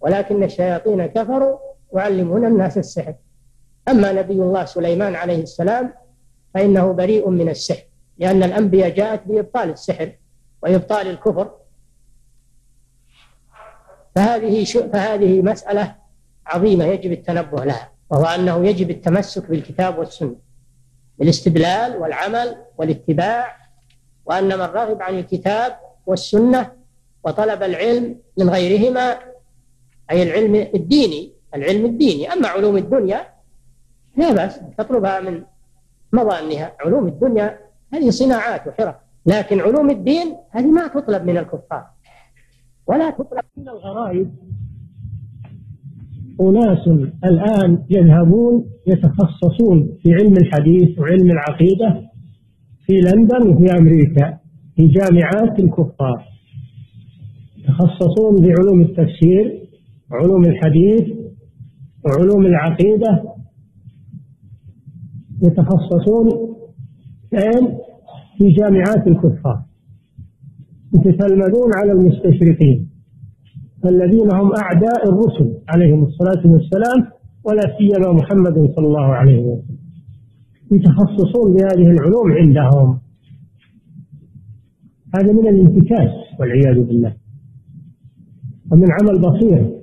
S2: ولكن الشياطين كفروا يعلمون الناس السحر أما نبي الله سليمان عليه السلام فإنه بريء من السحر لأن الأنبياء جاءت بإبطال السحر وإبطال الكفر فهذه فهذه مسألة عظيمة يجب التنبه لها وهو أنه يجب التمسك بالكتاب والسنة بالاستدلال والعمل والاتباع وأن من رغب عن الكتاب والسنة وطلب العلم من غيرهما أي العلم الديني العلم الديني أما علوم الدنيا لا بأس تطلبها من مظانها علوم الدنيا هذه صناعات وحرف لكن علوم الدين هذه ما تطلب من الكفار ولا تطلب من الغرائب
S3: أناس الآن يذهبون يتخصصون في علم الحديث وعلم العقيدة في لندن وفي أمريكا في جامعات الكفار يتخصصون بعلوم التفسير وعلوم الحديث وعلوم العقيدة يتخصصون اين؟ في جامعات الكفار يتسلمون على المستشرقين الذين هم اعداء الرسل عليهم الصلاه والسلام ولا سيما محمد صلى الله عليه وسلم يتخصصون بهذه العلوم عندهم هذا من الانتكاس والعياذ بالله ومن عمل بصير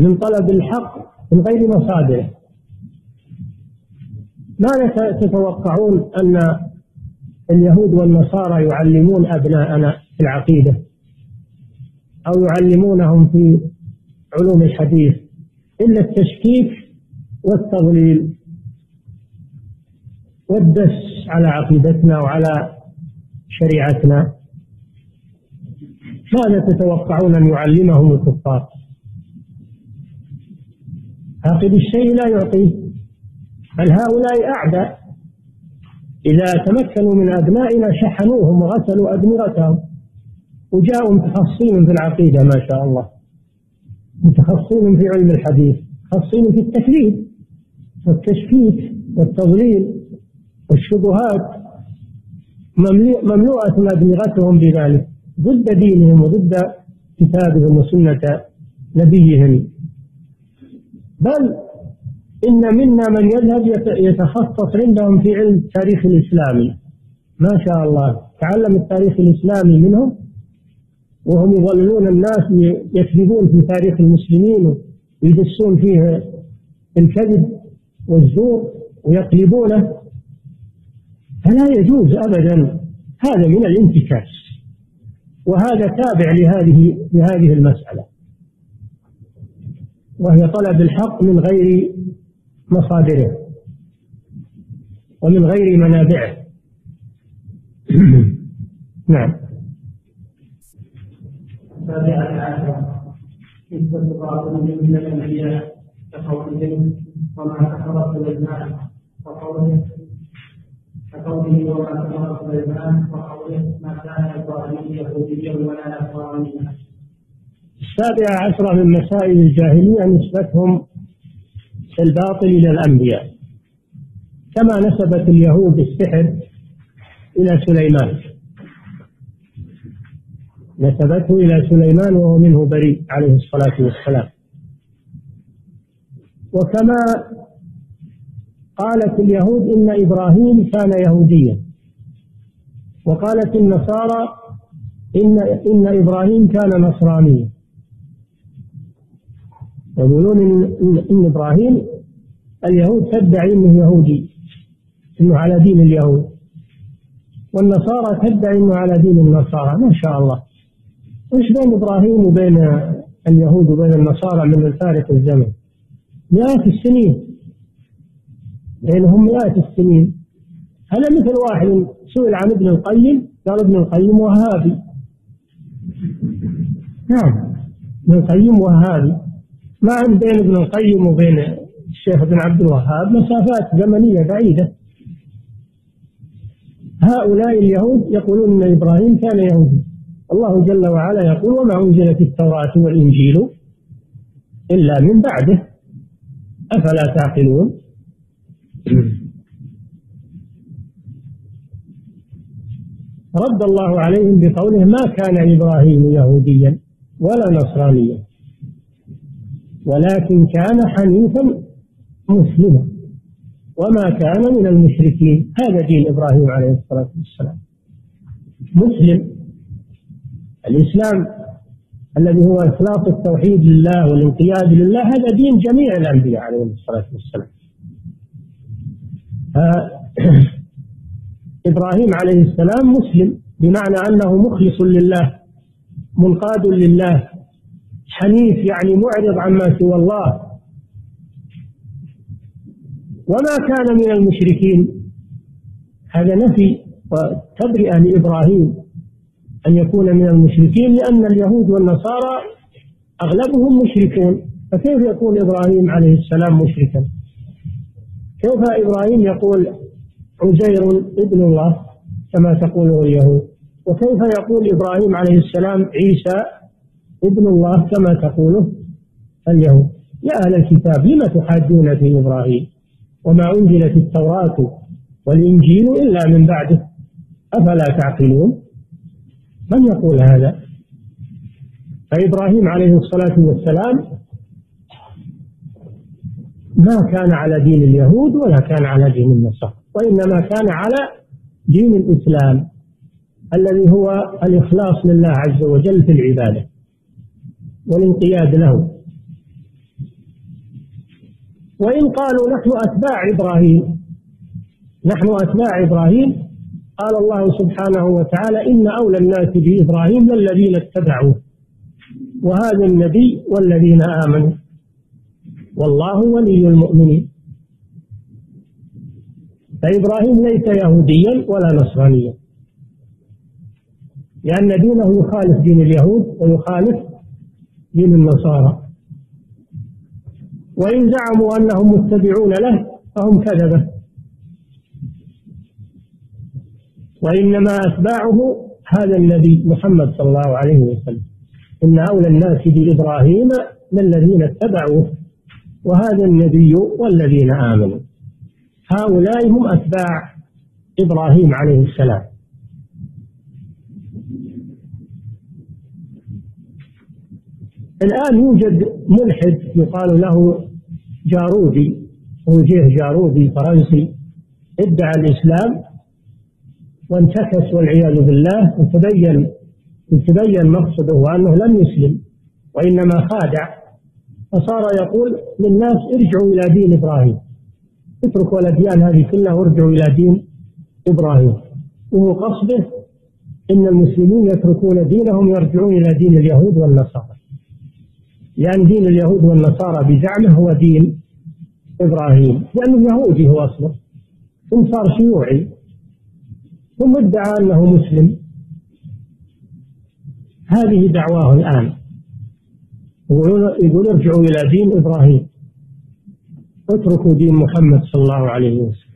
S3: من طلب الحق من غير مصادره ماذا تتوقعون أن اليهود والنصارى يعلمون أبناءنا في العقيدة أو يعلمونهم في علوم الحديث إلا التشكيك والتضليل والدس على عقيدتنا وعلى شريعتنا ماذا تتوقعون أن يعلمهم الكفار عاقب الشيء لا يعطيه بل هؤلاء أعداء إذا تمكنوا من أبنائنا شحنوهم وغسلوا أدمغتهم وجاءوا متخصصين في العقيدة ما شاء الله متخصصين في علم الحديث متخصصين في التكذيب والتشكيك والتضليل والشبهات مملوءة أدمغتهم بذلك ضد دينهم وضد كتابهم وسنة نبيهم بل إن منا من يذهب يتخصص عندهم في علم التاريخ الإسلامي ما شاء الله تعلم التاريخ الإسلامي منهم وهم يضللون الناس يكذبون في تاريخ المسلمين ويدسون فيه الكذب والزور ويقلبونه فلا يجوز أبدا هذا من الانتكاس وهذا تابع لهذه لهذه المسألة وهي طلب الحق من غير مصادره ومن غير منابعه
S1: نعم السابعة عشرة نسبة الأنبياء كقوله وما كفر سليمان وقوله وما وقوله ما كان يهوديا ولا
S3: السابعة عشرة من مسائل الجاهلية نسبتهم الباطل إلى الأنبياء كما نسبت اليهود السحر إلى سليمان نسبته إلى سليمان وهو منه بريء عليه الصلاة والسلام وكما قالت اليهود إن إبراهيم كان يهوديا وقالت النصارى إن إن إبراهيم كان نصرانيا يقولون إن, إن إبراهيم اليهود تدعي أنه يهودي أنه على دين اليهود والنصارى تدعي أنه على دين النصارى ما شاء الله ايش بين إبراهيم وبين اليهود وبين النصارى من الفارق الزمن مئات السنين بينهم مئات السنين هل مثل واحد سئل عن ابن القيم قال ابن القيم وهابي نعم ابن القيم وهابي ما بين ابن القيم وبين الشيخ ابن عبد الوهاب مسافات زمنية بعيدة هؤلاء اليهود يقولون أن إبراهيم كان يهودي الله جل وعلا يقول وما أنزلت التوراة والإنجيل إلا من بعده أفلا تعقلون رد الله عليهم بقوله ما كان إبراهيم يهوديا ولا نصرانيا ولكن كان حنيفا مسلما وما كان من المشركين هذا دين ابراهيم عليه الصلاه والسلام مسلم الاسلام الذي هو اخلاص التوحيد لله والانقياد لله هذا دين جميع الانبياء عليهم الصلاه والسلام ابراهيم عليه السلام مسلم بمعنى انه مخلص لله منقاد لله حنيف يعني معرض عما سوى الله وما كان من المشركين هذا نفي وتبرئه لابراهيم ان يكون من المشركين لان اليهود والنصارى اغلبهم مشركون فكيف يكون ابراهيم عليه السلام مشركا؟ كيف ابراهيم يقول عزير ابن الله كما تقوله اليهود وكيف يقول ابراهيم عليه السلام عيسى ابن الله كما تقوله اليهود يا أهل الكتاب لم تحاجون في إبراهيم وما أنزلت التوراة والإنجيل إلا من بعده أفلا تعقلون من يقول هذا فإبراهيم عليه الصلاة والسلام ما كان على دين اليهود ولا كان على دين النصارى وإنما كان على دين الإسلام الذي هو الإخلاص لله عز وجل في العبادة والانقياد له وإن قالوا نحن أتباع إبراهيم نحن أتباع إبراهيم قال الله سبحانه وتعالى إن أولى الناس بإبراهيم الذين اتبعوه وهذا النبي والذين آمنوا والله ولي المؤمنين فإبراهيم ليس يهوديا ولا نصرانيا لأن دينه يخالف دين اليهود ويخالف دين النصارى وإن زعموا أنهم متبعون له فهم كذبة وإنما أتباعه هذا النبي محمد صلى الله عليه وسلم إن أولى الناس بإبراهيم للذين اتبعوه وهذا النبي والذين آمنوا هؤلاء هم أتباع إبراهيم عليه السلام الآن يوجد ملحد يقال له جارودي وجيه جارودي فرنسي ادعى الإسلام وانتكس والعياذ بالله وتبين وتبين مقصده أنه لم يسلم وإنما خادع فصار يقول للناس ارجعوا إلى دين إبراهيم اتركوا الأديان هذه كلها وارجعوا إلى دين إبراهيم وهو قصده إن المسلمين يتركون دينهم يرجعون إلى دين اليهود والنصارى لأن دين اليهود والنصارى بزعمه هو دين إبراهيم لأنه يهودي هو أصله ثم صار شيوعي ثم ادعى أنه مسلم هذه دعواه الآن يقول ارجعوا إلى دين إبراهيم اتركوا دين محمد صلى الله عليه وسلم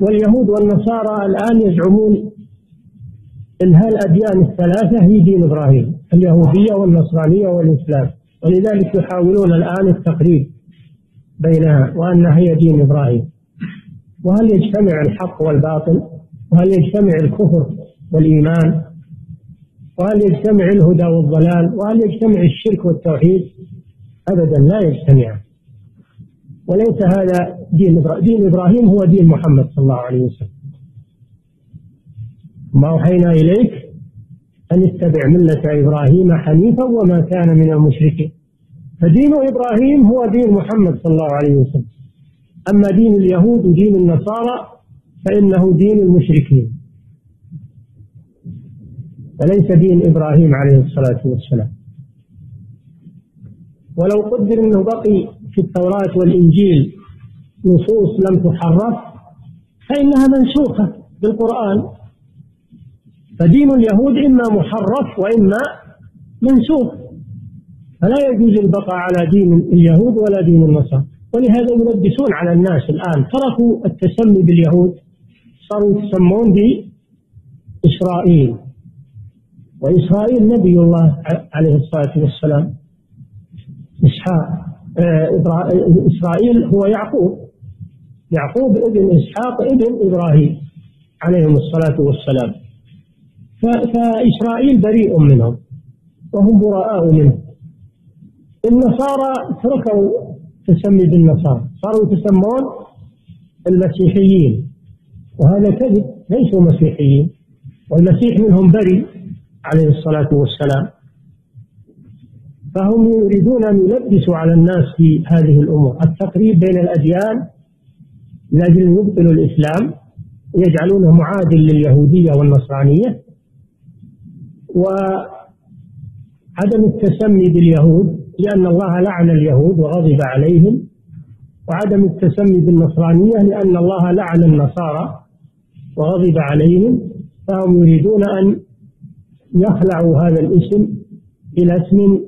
S3: واليهود والنصارى الآن يزعمون إن هالأديان الثلاثة هي دين إبراهيم اليهودية والنصرانية والإسلام ولذلك يحاولون الآن التقريب بينها وأن هي دين إبراهيم وهل يجتمع الحق والباطل وهل يجتمع الكفر والإيمان وهل يجتمع الهدى والضلال وهل يجتمع الشرك والتوحيد أبدا لا يجتمع وليس هذا دين إبراهيم دين إبراهيم هو دين محمد صلى الله عليه وسلم ما أوحينا إليك أن اتبع ملة إبراهيم حنيفا وما كان من المشركين فدين إبراهيم هو دين محمد صلى الله عليه وسلم أما دين اليهود ودين النصارى فإنه دين المشركين وليس دين إبراهيم عليه الصلاة والسلام ولو قدر أنه بقي في التوراة والإنجيل نصوص لم تحرف فإنها منسوخة بالقرآن فدين اليهود إما محرف وإما منسوخ فلا يجوز البقاء على دين اليهود ولا دين النصارى ولهذا يلبسون على الناس الآن تركوا التسمي باليهود صاروا يتسمون بإسرائيل وإسرائيل نبي الله عليه الصلاة والسلام إسحاق آه، إسرائيل هو يعقوب يعقوب ابن إسحاق ابن إبراهيم عليهم الصلاة والسلام فإسرائيل بريء منهم وهم براء منهم النصارى تركوا تسمي بالنصارى صاروا يتسمون المسيحيين وهذا كذب ليسوا مسيحيين والمسيح منهم بريء عليه الصلاة والسلام فهم يريدون أن يلبسوا على الناس في هذه الأمور التقريب بين الأديان لأجل أن يبطلوا الإسلام يجعلونه معادل لليهودية والنصرانية وعدم التسمي باليهود لأن الله لعن اليهود وغضب عليهم وعدم التسمي بالنصرانية لأن الله لعن النصارى وغضب عليهم فهم يريدون أن يخلعوا هذا الاسم إلى اسم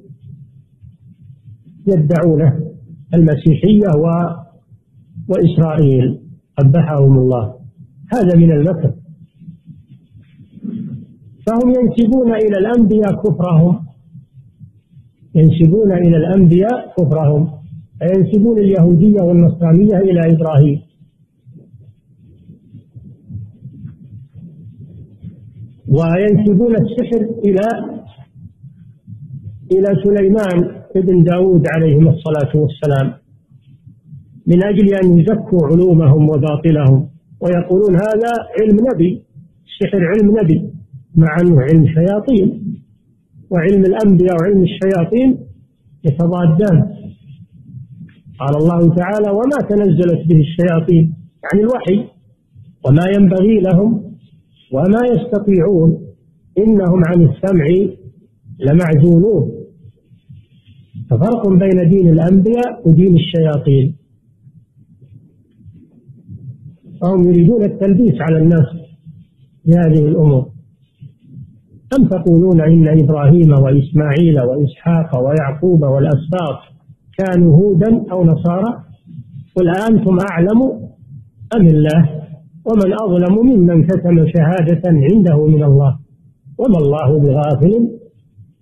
S3: يدعونه المسيحية و وإسرائيل قبحهم الله هذا من المكر فهم ينسبون إلى الأنبياء كفرهم ينسبون إلى الأنبياء كفرهم فينسبون اليهودية والنصرانية إلى إبراهيم وينسبون السحر إلى إلى سليمان ابن داود عليهم الصلاة والسلام من أجل أن يزكوا علومهم وباطلهم ويقولون هذا علم نبي السحر علم نبي مع أنه علم شياطين وعلم الأنبياء وعلم الشياطين يتضادان قال الله تعالى وما تنزلت به الشياطين يعني الوحي وما ينبغي لهم وما يستطيعون إنهم عن السمع لمعزولون ففرق بين دين الأنبياء ودين الشياطين فهم يريدون التلبيس على الناس بهذه الأمور أم تقولون إن إبراهيم وإسماعيل وإسحاق ويعقوب والأسباط كانوا هودا أو نصارى قل أنتم أعلم أم الله ومن أظلم ممن كتم شهادة عنده من الله وما الله بغافل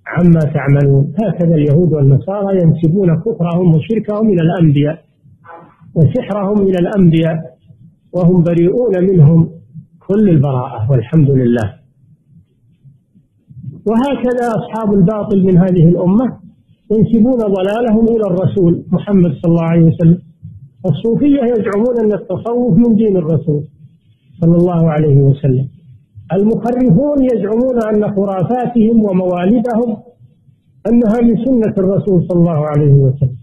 S3: عما تعملون هكذا اليهود والنصارى ينسبون كفرهم وشركهم إلى الأنبياء وسحرهم إلى الأنبياء وهم بريئون منهم كل البراءة والحمد لله وهكذا أصحاب الباطل من هذه الأمة ينسبون ضلالهم إلى الرسول محمد صلى الله عليه وسلم الصوفية يزعمون أن التصوف من دين الرسول صلى الله عليه وسلم المخرفون يزعمون أن خرافاتهم وموالدهم أنها من سنة الرسول صلى الله عليه وسلم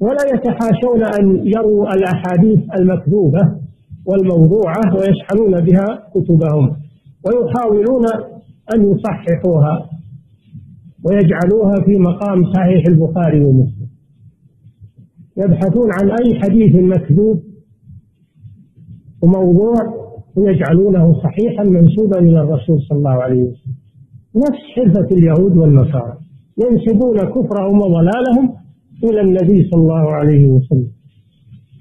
S3: ولا يتحاشون أن يروا الأحاديث المكذوبة والموضوعة ويشحنون بها كتبهم ويحاولون أن يصححوها ويجعلوها في مقام صحيح البخاري ومسلم يبحثون عن أي حديث مكذوب وموضوع ويجعلونه صحيحا منسوبا إلى الرسول صلى الله عليه وسلم نفس حرفة اليهود والنصارى ينسبون كفرهم وضلالهم إلى النبي صلى الله عليه وسلم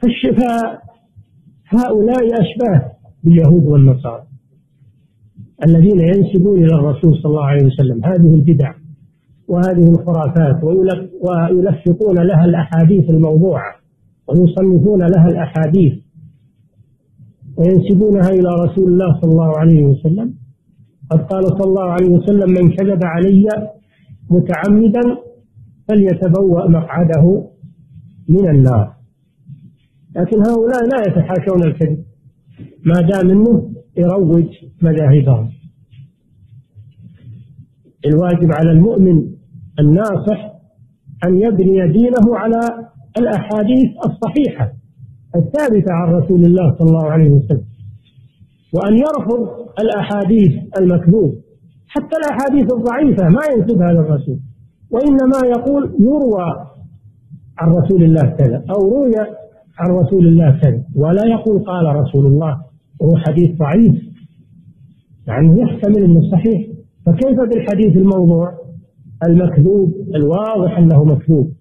S3: فالشفاء هؤلاء أشباه باليهود والنصارى الذين ينسبون الى الرسول صلى الله عليه وسلم هذه البدع وهذه الخرافات ويلفقون لها الاحاديث الموضوعه ويصنفون لها الاحاديث وينسبونها الى رسول الله صلى الله عليه وسلم قد قال صلى الله عليه وسلم من كذب علي متعمدا فليتبوأ مقعده من النار لكن هؤلاء لا يتحاشون الكذب ما دام انه يروج مذاهبهم الواجب على المؤمن الناصح أن يبني دينه على الأحاديث الصحيحة الثابتة عن رسول الله صلى الله عليه وسلم وأن يرفض الأحاديث المكذوب حتى الأحاديث الضعيفة ما ينسبها للرسول وإنما يقول يروى عن رسول الله كذا أو روي عن رسول الله كذا ولا يقول قال رسول الله وهو حديث ضعيف يعني يحتمل انه صحيح فكيف بالحديث الموضوع المكذوب الواضح انه مكذوب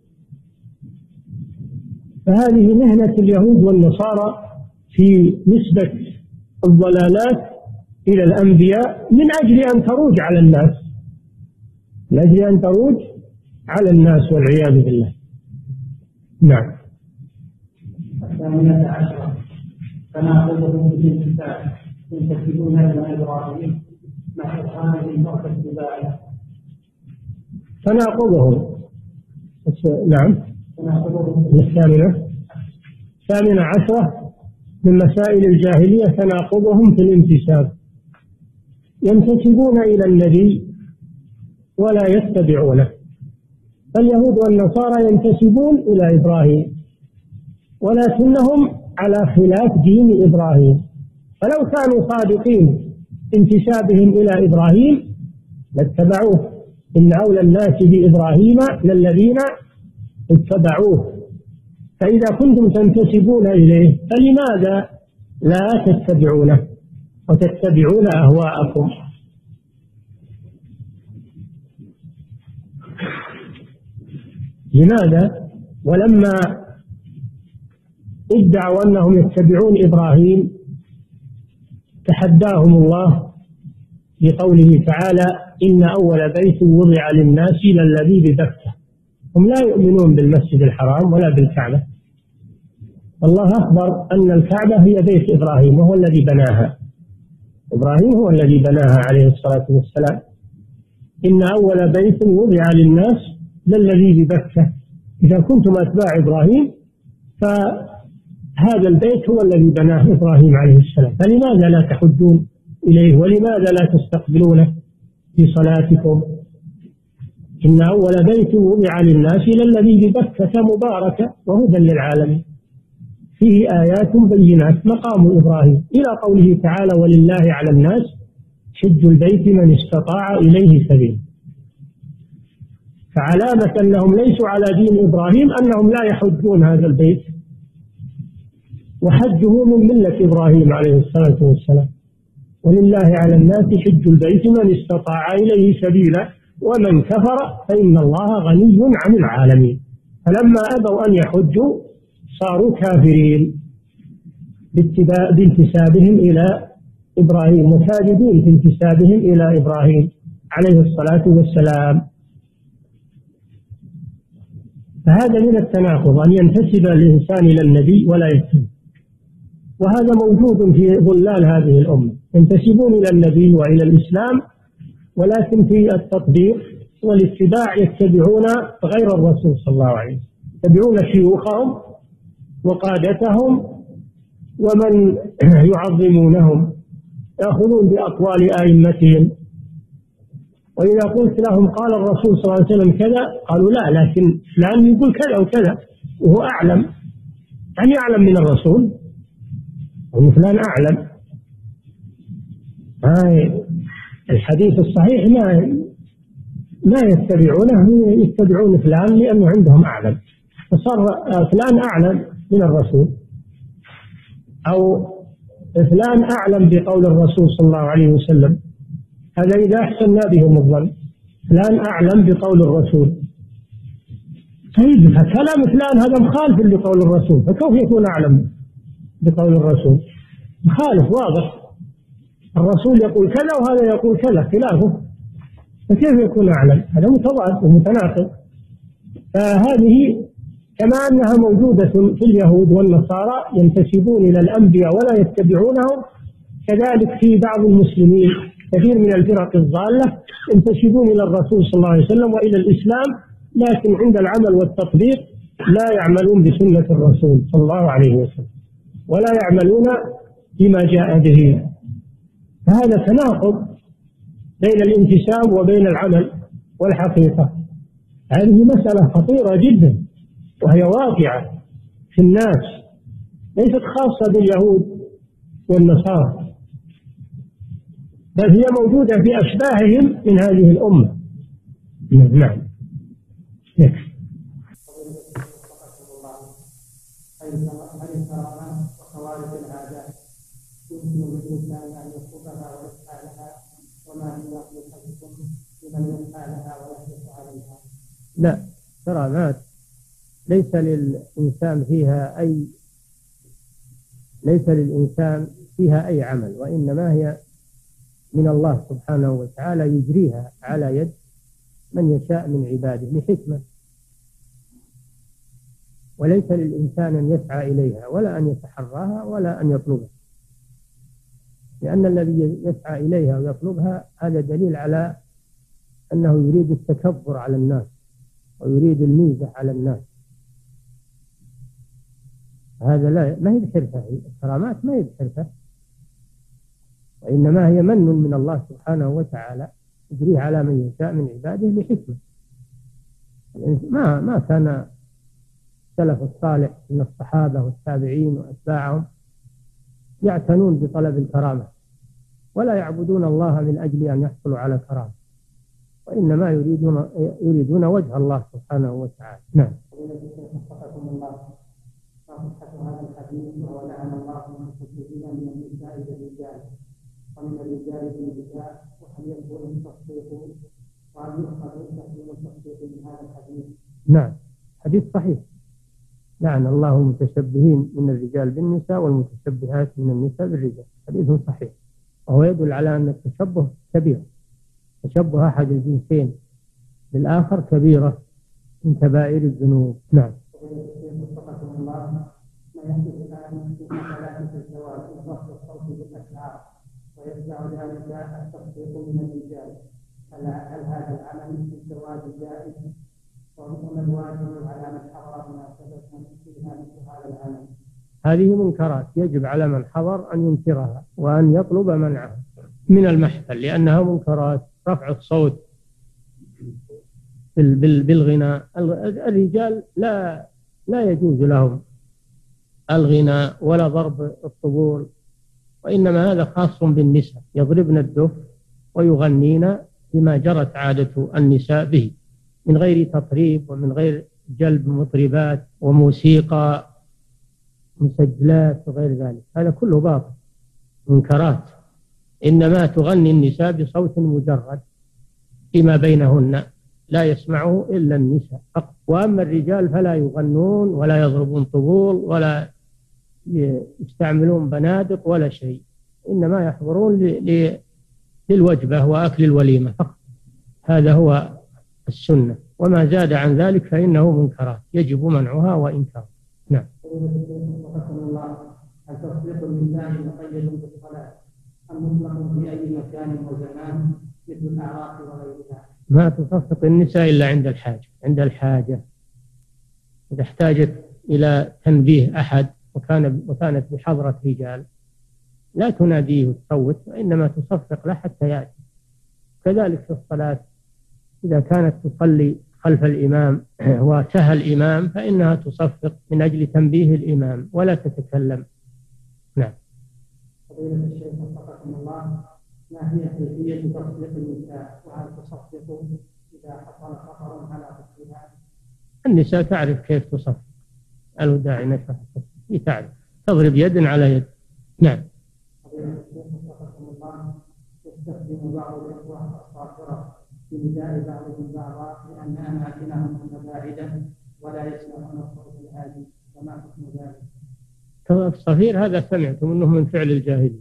S3: فهذه مهنة اليهود والنصارى في نسبة الضلالات إلى الأنبياء من أجل أن تروج على الناس من أجل أن تروج على الناس والعياذ بالله
S1: نعم الثامنة عشرة فما به من فاعل ينتسبون الى ابراهيم مع اظهاره الموت اتباعه تناقضهم نعم الثامنة الثامنة عشرة من مسائل الجاهلية تناقضهم في الانتساب ينتسبون إلى النبي ولا يتبعونه اليهود والنصارى ينتسبون إلى إبراهيم ولكنهم على خلاف دين إبراهيم فلو كانوا صادقين في انتسابهم إلى إبراهيم لاتبعوه إن أولى الناس بإبراهيم للذين اتبعوه فإذا كنتم تنتسبون إليه فلماذا لا تتبعونه وتتبعون أهواءكم لماذا ولما ادعوا أنهم يتبعون إبراهيم تحداهم الله بقوله تعالى إن أول بيت وضع للناس للذي ببكة هم لا يؤمنون بالمسجد الحرام ولا بالكعبة الله أخبر أن الكعبة هي بيت إبراهيم وهو الذي بناها إبراهيم هو الذي بناها عليه الصلاة والسلام إن أول بيت وضع للناس للذي ببكة إذا كنتم أتباع إبراهيم ف هذا البيت هو الذي بناه إبراهيم عليه السلام فلماذا لا تحجون إليه ولماذا لا تستقبلونه في صلاتكم إن أول بيت وضع للناس الى الذي ببكة مباركة وهدى للعالمين فيه آيات بينات مقام إبراهيم إلى قوله تعالى ولله على الناس حج البيت من استطاع إليه سبيلا فعلامة أنهم ليسوا على دين إبراهيم أنهم لا يحجون هذا البيت وحجه من ملة إبراهيم عليه الصلاة والسلام ولله على الناس حج البيت من استطاع إليه سبيلا ومن كفر فإن الله غني عن العالمين فلما أبوا أن يحجوا صاروا كافرين بانتسابهم إلى إبراهيم وكاذبين في انتسابهم إلى إبراهيم عليه الصلاة والسلام فهذا من التناقض أن ينتسب الإنسان إلى النبي ولا يتم وهذا موجود في ظلال هذه الأمة ينتسبون إلى النبي وإلى الإسلام ولكن في التطبيق والاتباع يتبعون غير الرسول صلى الله عليه وسلم يتبعون شيوخهم وقادتهم ومن يعظمونهم يأخذون بأقوال أئمتهم وإذا قلت لهم قال الرسول صلى الله عليه وسلم كذا قالوا لا لكن فلان يقول كذا وكذا وهو أعلم هل يعني يعلم من الرسول أبو فلان أعلم هاي الحديث الصحيح ما ما يتبعونه يتبعون فلان لأنه عندهم أعلم فصار فلان أعلم من الرسول أو فلان أعلم بقول الرسول صلى الله عليه وسلم هذا إذا أحسنا بهم الظن فلان أعلم بقول الرسول طيب فكلام فلان هذا مخالف لقول الرسول فكيف يكون أعلم بقول الرسول مخالف واضح الرسول يقول كذا وهذا يقول كذا خلافه فكيف يكون أعلم هذا متضاد ومتناقض فهذه كما أنها موجودة في اليهود والنصارى ينتسبون إلى الأنبياء ولا يتبعونهم كذلك في بعض المسلمين كثير من الفرق الضالة ينتسبون إلى الرسول صلى الله عليه وسلم وإلى الإسلام لكن عند العمل والتطبيق لا يعملون بسنة الرسول صلى الله عليه وسلم ولا يعملون بما جاء به فهذا تناقض بين الانتساب وبين العمل والحقيقة هذه مسألة خطيرة جدا وهي واقعة في الناس ليست خاصة باليهود والنصارى بل هي موجودة في أشباههم من هذه الأمة
S2: نعم
S1: you. نعم.
S2: للإنسان أن يصفها وما هي لمن ويحرص عليها لا كرامات ليس للإنسان فيها أي ليس للإنسان فيها أي عمل وإنما هي من الله سبحانه وتعالى يجريها على يد من يشاء من عباده لحكمة وليس للإنسان أن يسعى إليها ولا أن يتحراها ولا أن يطلبها لأن الذي يسعى إليها ويطلبها هذا دليل على أنه يريد التكبر على الناس ويريد الميزة على الناس هذا لا ما هي بحرفة الكرامات ما هي بحرفة وإنما هي من من الله سبحانه وتعالى يجريه على من يشاء من عباده لحكمة يعني ما ما كان السلف الصالح من الصحابة والتابعين وأتباعهم يعتنون بطلب الكرامة ولا يعبدون الله من أجل أن يحصلوا على كرامة وإنما يريدون يريدون وجه الله سبحانه وتعالى
S1: نعم من النساء
S2: وهل يكون التصديق وهل يؤخذ التصديق من هذا الحديث؟ نعم حديث صحيح لعن الله المتشبهين من الرجال بالنساء والمتشبهات من النساء بالرجال حديث صحيح وهو يدل على أن التشبه كبير تشبه أحد الجنسين بالآخر كبيرة من كبائر الذنوب
S1: نعم ويدفع التصديق من الرجال هل هذا العمل في الزواج جائز الواجب على
S2: هذه منكرات يجب على من حضر أن ينكرها وأن يطلب منعها من المحفل لأنها منكرات رفع الصوت بالغناء الرجال لا لا يجوز لهم الغناء ولا ضرب الطبول وإنما هذا خاص بالنساء يضربن الدف ويغنين بما جرت عادة النساء به من غير تطريب ومن غير جلب مطربات وموسيقى مسجلات وغير ذلك هذا كله باطل منكرات إنما تغني النساء بصوت مجرد فيما بينهن لا يسمعه إلا النساء فقط وأما الرجال فلا يغنون ولا يضربون طبول ولا يستعملون بنادق ولا شيء إنما يحضرون للوجبة وأكل الوليمة فقط هذا هو السنة وما زاد عن ذلك فإنه منكرات يجب منعها وإنكار
S1: نعم التصديق بالله مقيد في أي مكان وزمان مثل وغيرها
S2: ما تصفق النساء إلا عند الحاجة عند الحاجة إذا احتاجت إلى تنبيه أحد وكان وكانت بحضرة رجال لا تناديه وتصوت وإنما تصفق له حتى يأتي كذلك في الصلاة إذا كانت تصلي خلف الإمام وتهى الإمام فإنها تصفق من أجل تنبيه الإمام ولا تتكلم
S1: نعم الشيخ وفقكم الله ما هي كيفية النساء وهل إذا حصل خطر على
S2: النساء تعرف كيف تصفق الوداع داعي هي تعرف تضرب يد على يد
S1: نعم الشيخ وفقكم الله يستخدم بعض الإخوة بنداء بعضهم بعضا لأن أماكنهم متباعدة ولا يسمعون الصوت الهادي فما حكم ذلك؟
S2: الصفير هذا سمعتم انه من فعل الجاهليه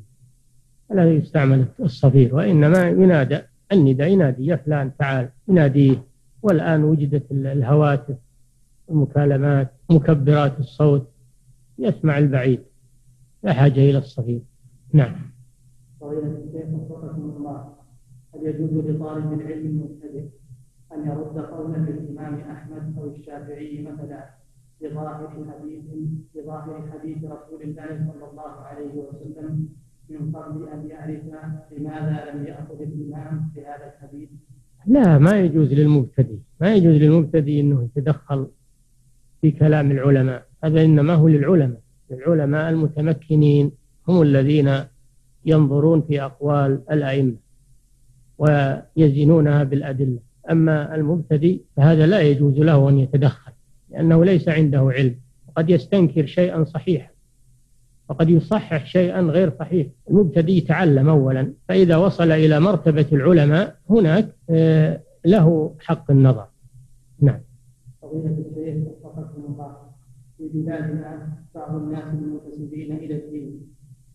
S2: الذي يستعمل الصفير وانما ينادى النداء ينادي يا فلان تعال يناديه والان وجدت الهواتف المكالمات مكبرات الصوت يسمع البعيد لا حاجه الى الصفير
S1: نعم. الله يجوز لطالب العلم المبتدئ أن يرد قولا للإمام أحمد أو الشافعي مثلا بظاهر حديث بظاهر حديث رسول الله صلى الله عليه وسلم من قبل أن يعرف لماذا لم يأخذ الإمام بهذا الحديث لا
S2: ما يجوز للمبتدئ ما يجوز للمبتدئ أنه يتدخل في كلام العلماء هذا إنما هو للعلماء العلماء المتمكنين هم الذين ينظرون في أقوال الأئمة ويزنونها بالأدلة أما المبتدي فهذا لا يجوز له أن يتدخل لأنه ليس عنده علم قد يستنكر شيئا صحيحا وقد يصحح شيئا غير صحيح المبتدي يتعلم أولا فإذا وصل إلى مرتبة العلماء هناك آه، له حق النظر
S1: نعم الشيخ وفقكم في بلادنا بعض الناس المنتسبين إلى الدين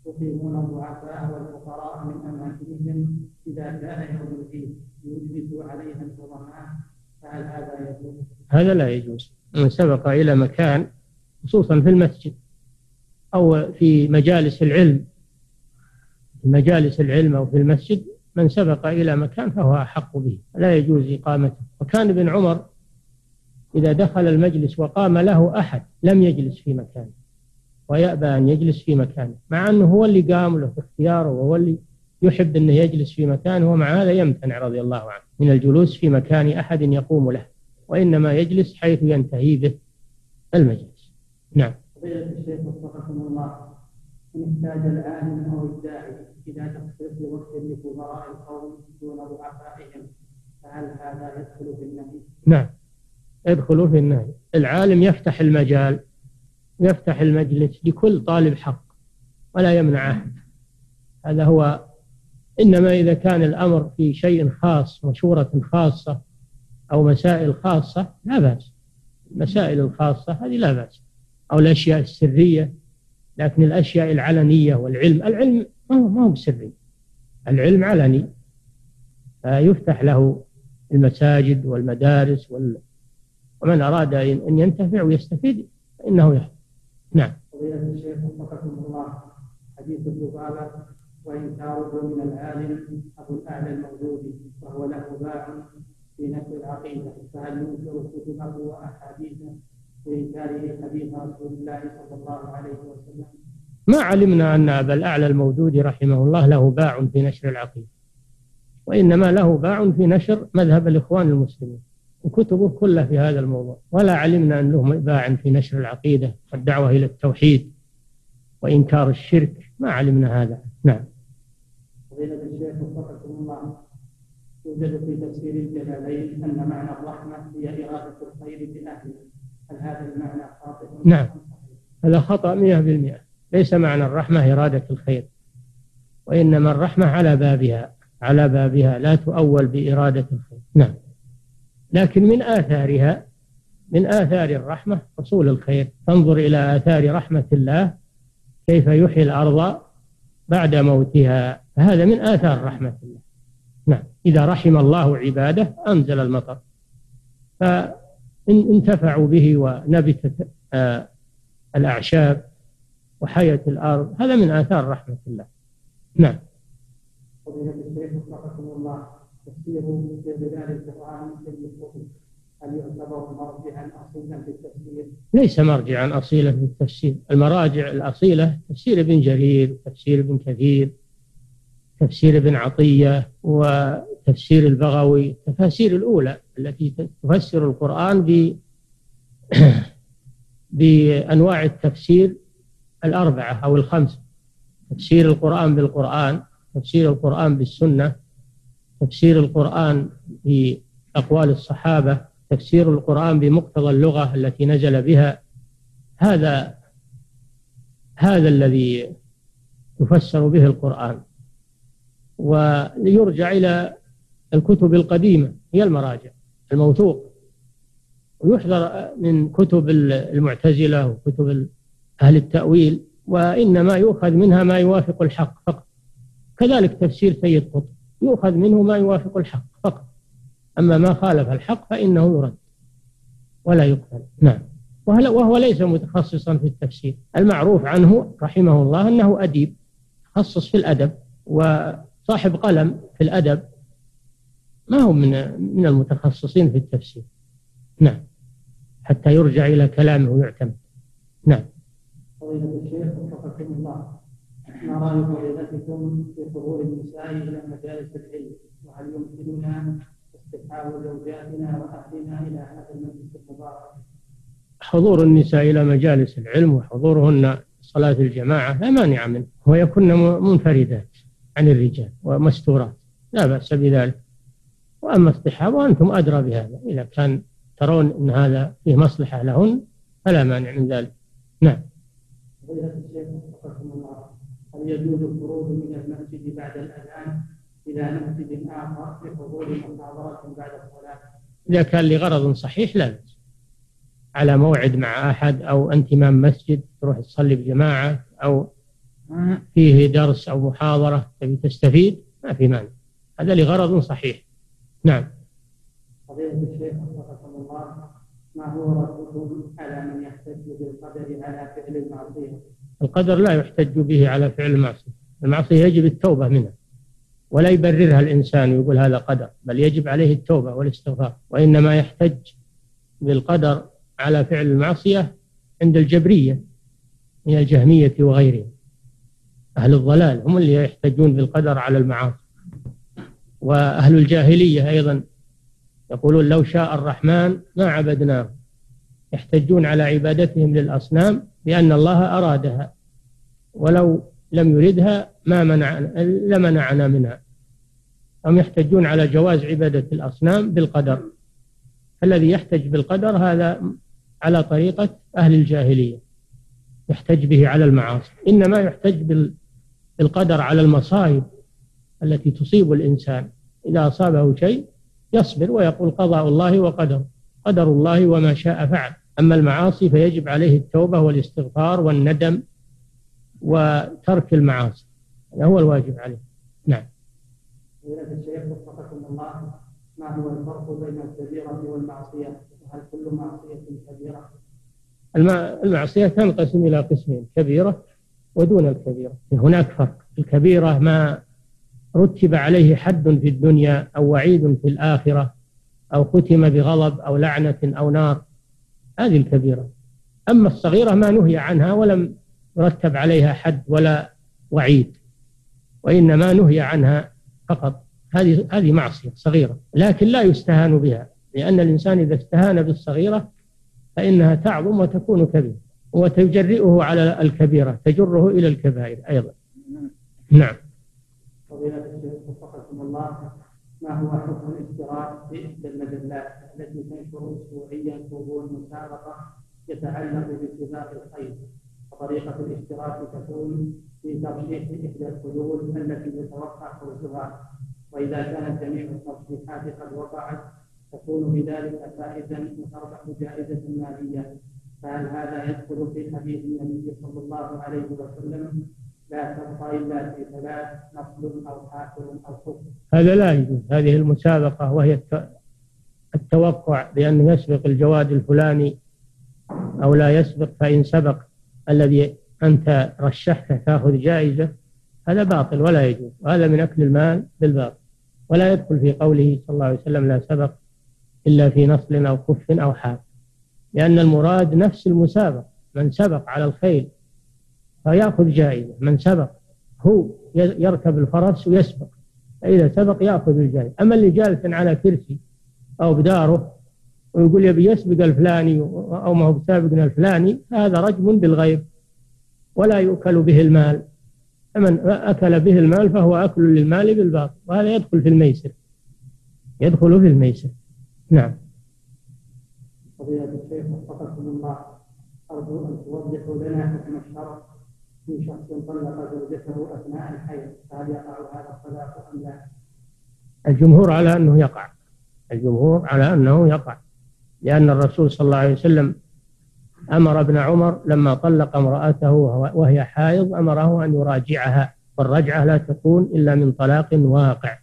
S1: يقيمون الضعفاء والفقراء من أماكنهم إذا كان يوم الدين ليجلسوا عليها الفضلاء فهل هذا يجوز؟
S2: هذا لا
S1: يجوز
S2: من سبق إلى مكان خصوصا في المسجد أو في مجالس العلم في مجالس العلم أو في المسجد من سبق إلى مكان فهو أحق به لا يجوز إقامته وكان ابن عمر إذا دخل المجلس وقام له أحد لم يجلس في مكانه ويأبى أن يجلس في مكانه مع أنه هو اللي قام له اختياره وهو اللي يحب أنه يجلس في مكانه ومع هذا يمتنع رضي الله عنه من الجلوس في مكان أحد يقوم له وإنما يجلس حيث ينتهي به المجلس
S1: نعم فضيلة الشيخ وفقكم الله إن احتاج العالم أو الداعي إلى تخصيص وقت لفقراء القوم دون ضعفائهم فهل هذا يدخل في النهي؟
S2: نعم يدخل
S1: في
S2: النهي العالم يفتح المجال يفتح المجلس لكل طالب حق ولا يمنع أحد هذا هو إنما إذا كان الأمر في شيء خاص مشورة خاصة أو مسائل خاصة لا بأس المسائل الخاصة هذه لا بأس أو الأشياء السرية لكن الأشياء العلنية والعلم العلم ما هو سري العلم علني فيفتح له المساجد والمدارس وال... ومن أراد أن ينتفع ويستفيد فإنه يحفظ
S1: نعم فضيلة الشيخ وفقكم الله حديث الذبابة وإنكاره من العالم أبو الأعلى الموجود وهو له باع في نشر العقيدة فهل ينكر كتبه وأحاديثه وإنكاره حديث رسول الله صلى الله عليه وسلم
S2: ما علمنا أن أبا الأعلى الموجود رحمه الله له باع في نشر العقيدة وإنما له باع في نشر مذهب الإخوان المسلمين وكتبه كلها في هذا الموضوع ولا علمنا أن له باع في نشر العقيدة والدعوة إلى التوحيد وإنكار الشرك ما علمنا هذا
S1: نعم فضيلة الشيخ وفقكم الله يوجد في تفسير الجلالين أن معنى الرحمة هي إرادة الخير بأهله هل هذا المعنى خاطئ؟ نعم هذا
S2: خطأ
S1: 100%
S2: ليس معنى الرحمة إرادة الخير وإنما الرحمة على بابها على بابها لا تؤول بإرادة الخير نعم لكن من آثارها من آثار الرحمة حصول الخير فانظر إلى آثار رحمة الله كيف يحيي الأرض بعد موتها فهذا من آثار رحمة الله نعم إذا رحم الله عباده أنزل المطر فانتفعوا به ونبتت آه الأعشاب وحيت الأرض هذا من آثار رحمة
S1: الله نعم في ظلال القرآن بالنصوص هل يعتبر مرجعا أصيلا في التفسير؟
S2: ليس
S1: مرجعا
S2: أصيلا في التفسير، المراجع الأصيلة تفسير ابن جرير، تفسير ابن كثير، تفسير ابن عطية وتفسير البغوي، التفاسير الأولى التي تفسر القرآن ب بأنواع التفسير الأربعة أو الخمسة تفسير القرآن بالقرآن تفسير القرآن بالسنة تفسير القرآن بأقوال الصحابة تفسير القرآن بمقتضى اللغة التي نزل بها هذا هذا الذي يفسر به القرآن ويرجع إلى الكتب القديمة هي المراجع الموثوق ويحذر من كتب المعتزلة وكتب أهل التأويل وإنما يؤخذ منها ما يوافق الحق فقط كذلك تفسير سيد قطب يؤخذ منه ما يوافق الحق فقط أما ما خالف الحق فإنه يرد ولا يقبل نعم وهو ليس متخصصا في التفسير المعروف عنه رحمه الله أنه أديب تخصص في الأدب وصاحب قلم في الأدب ما هو من من المتخصصين في التفسير نعم حتى يرجع إلى كلامه ويعتمد
S1: نعم ما راي فضيلتكم في حضور النساء الى مجالس العلم وهل يمكننا استدعاء زوجاتنا واهلنا الى هذا المجلس المبارك؟
S2: حضور النساء الى مجالس العلم وحضورهن صلاه الجماعه لا مانع منه ويكن منفردات عن الرجال ومستورات لا باس بذلك واما اصطحاب وانتم ادرى بهذا اذا كان ترون ان هذا فيه مصلحه لهن فلا مانع من ذلك
S1: نعم يجوز الخروج من المسجد بعد الأذان إلى مسجد آخر لحضور محاضرة بعد الصلاة
S2: إذا كان لغرض صحيح لا على موعد مع أحد أو أنت إمام مسجد تروح تصلي بجماعة أو فيه درس أو محاضرة تبي تستفيد ما في مانع هذا لغرض صحيح
S1: نعم قضية الشيخ وفقكم الله ما هو ردكم على من يحتج بالقدر على فعل المعصية
S2: القدر لا يحتج به على فعل المعصية المعصية يجب التوبة منها ولا يبررها الإنسان ويقول هذا قدر بل يجب عليه التوبة والاستغفار وإنما يحتج بالقدر على فعل المعصية عند الجبرية من الجهمية وغيرهم أهل الضلال هم اللي يحتجون بالقدر على المعاصي وأهل الجاهلية أيضا يقولون لو شاء الرحمن ما عبدناه يحتجون على عبادتهم للأصنام لأن الله أرادها ولو لم يردها ما منعنا لمنعنا منها هم يحتجون على جواز عبادة الأصنام بالقدر الذي يحتج بالقدر هذا على طريقة أهل الجاهلية يحتج به على المعاصي إنما يحتج بالقدر على المصائب التي تصيب الإنسان إذا أصابه شيء يصبر ويقول قضاء الله وقدر قدر الله وما شاء فعل أما المعاصي فيجب عليه التوبة والاستغفار والندم وترك المعاصي هذا هو الواجب عليه
S1: نعم الشيخ وفقكم الله ما هو الفرق بين الكبيرة والمعصية وهل كل معصية كبيرة؟
S2: المعصية تنقسم إلى قسمين كبيرة ودون الكبيرة هناك فرق الكبيرة ما رتب عليه حد في الدنيا أو وعيد في الآخرة أو ختم بغضب أو لعنة أو نار هذه الكبيرة أما الصغيرة ما نهي عنها ولم يرتب عليها حد ولا وعيد وإنما نهي عنها فقط هذه هذه معصية صغيرة لكن لا يستهان بها لأن الإنسان إذا استهان بالصغيرة فإنها تعظم وتكون كبيرة وتجرئه على الكبيرة تجره إلى الكبائر أيضا
S1: نعم فضيلة الشيخ وفقكم الله ما هو حكم الاشتراك في إحدى المجلات التي تنشر أسبوعيا وهو مسابقة يتعلق بسباق الخير وطريقة الاشتراك تكون في ترشيح إحدى الحلول التي يتوقع فوزها وإذا كانت جميع الترشيحات قد وقعت تكون بذلك فائزا وتربح جائزة مالية فهل هذا يدخل في حديث النبي صلى الله عليه وسلم لا تبقى إلا في ثلاث نصل أو أو
S2: هذا
S1: لا
S2: يجوز هذه المسابقة وهي التوقع بأنه يسبق الجواد الفلاني أو لا يسبق فإن سبق الذي أنت رشحته تأخذ جائزة هذا باطل ولا يجوز وهذا من أكل المال بالباطل ولا يدخل في قوله صلى الله عليه وسلم لا سبق إلا في نصل أو كف أو حاف لأن المراد نفس المسابقة من سبق على الخيل فيأخذ جائزة من سبق هو يركب الفرس ويسبق فإذا سبق يأخذ الجائزة أما اللي جالس على كرسي أو بداره ويقول يبي يسبق الفلاني أو ما هو بسابقنا الفلاني هذا رجم بالغيب ولا يؤكل به المال فمن أكل به المال فهو أكل للمال بالباطل وهذا يدخل في الميسر يدخل في الميسر
S1: نعم فضيلة الشيخ وفقكم الله أرجو أن توضحوا لنا حكم الشرع في شخص طلق زوجته اثناء الحيض فهل يقع هذا الطلاق ام لا؟
S2: الجمهور على انه يقع الجمهور على انه يقع لان الرسول صلى الله عليه وسلم امر ابن عمر لما طلق امراته وهي حائض امره ان يراجعها والرجعه لا تكون الا من طلاق واقع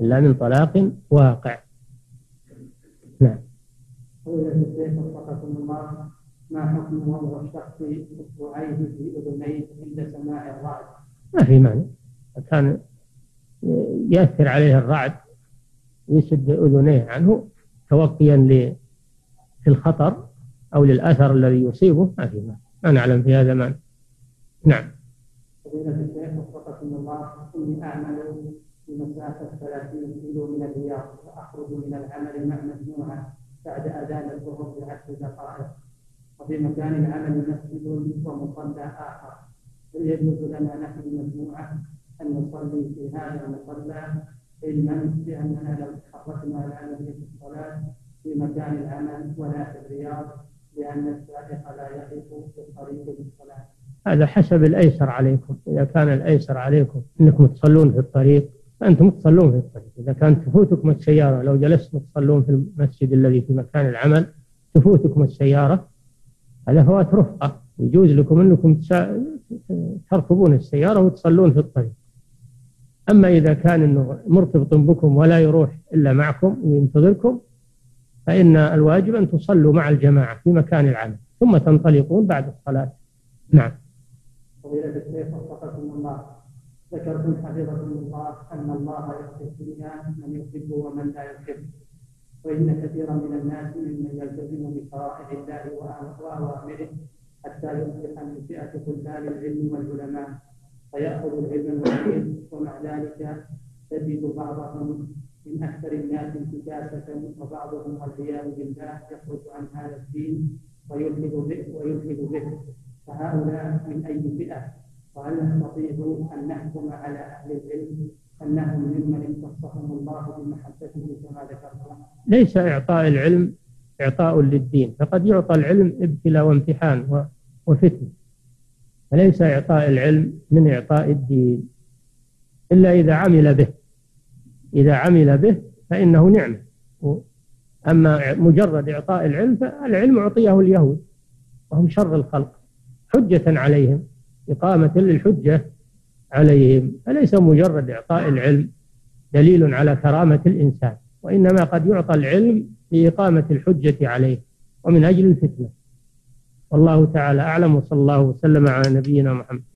S2: الا من طلاق واقع
S1: نعم. ما حكم وضع الشخص اصبعيه في اذنيه عند سماع الرعد؟
S2: ما في مانع كان ياثر عليه الرعد ويسد اذنيه عنه توقيا للخطر في الخطر او للاثر الذي يصيبه ما في مانع
S1: ما
S2: نعلم في هذا
S1: مانع نعم فضيلة الشيخ وفقكم الله إني أعمل بمسافة 30 كيلو من الرياض وأخرج من العمل مع مجموعة بعد أذان الظهر بعشر دقائق وفي مكان العمل مسجد ومصلى آخر هل يجوز لنا نحن المجموعة أن نصلي في هذا المصلى علما بأننا لو تحركنا لا نملك الصلاة في مكان العمل ولا في الرياض لأن السائق لا يقف في الطريق للصلاة هذا حسب الأيسر عليكم إذا كان الأيسر عليكم أنكم تصلون في الطريق فأنتم تصلون في الطريق إذا كانت تفوتكم السيارة لو جلستم تصلون في المسجد الذي في مكان العمل تفوتكم السيارة هذا فوات رفقة آه. يجوز لكم أنكم تركبون السيارة وتصلون في الطريق أما إذا كان أنه مرتبط بكم ولا يروح إلا معكم وينتظركم فإن الواجب أن تصلوا مع الجماعة في مكان العمل ثم تنطلقون بعد الصلاة نعم فضيلة الشيخ وفقكم الله ذكرتم حفظكم الله أن الله يحب الدنيا من يحب ومن لا يحب وإن كثيرا من الناس ممن يلتزم بشرائع الله وأوامره حتى يصبح من فئة طلاب العلم والعلماء فيأخذ العلم والعلم ومع ذلك تجد بعضهم من أكثر الناس انتكاسة وبعضهم والعياذ بالله يخرج عن هذا الدين ويلحد به ويلحد به فهؤلاء من أي فئة؟ وهل نستطيع أن نحكم على أهل العلم أنهم ممن اختصهم الله بمحبته كما ليس إعطاء العلم إعطاء للدين فقد يعطى العلم ابتلاء وامتحان وفتنة فليس إعطاء العلم من إعطاء الدين إلا إذا عمل به إذا عمل به فإنه نعمة أما مجرد إعطاء العلم فالعلم أعطيه اليهود وهم شر الخلق حجة عليهم إقامة للحجة عليهم فليس مجرد إعطاء العلم دليل على كرامة الإنسان وإنما قد يعطى العلم لإقامة الحجة عليه ومن أجل الفتنة والله تعالى أعلم وصلى الله وسلم على نبينا محمد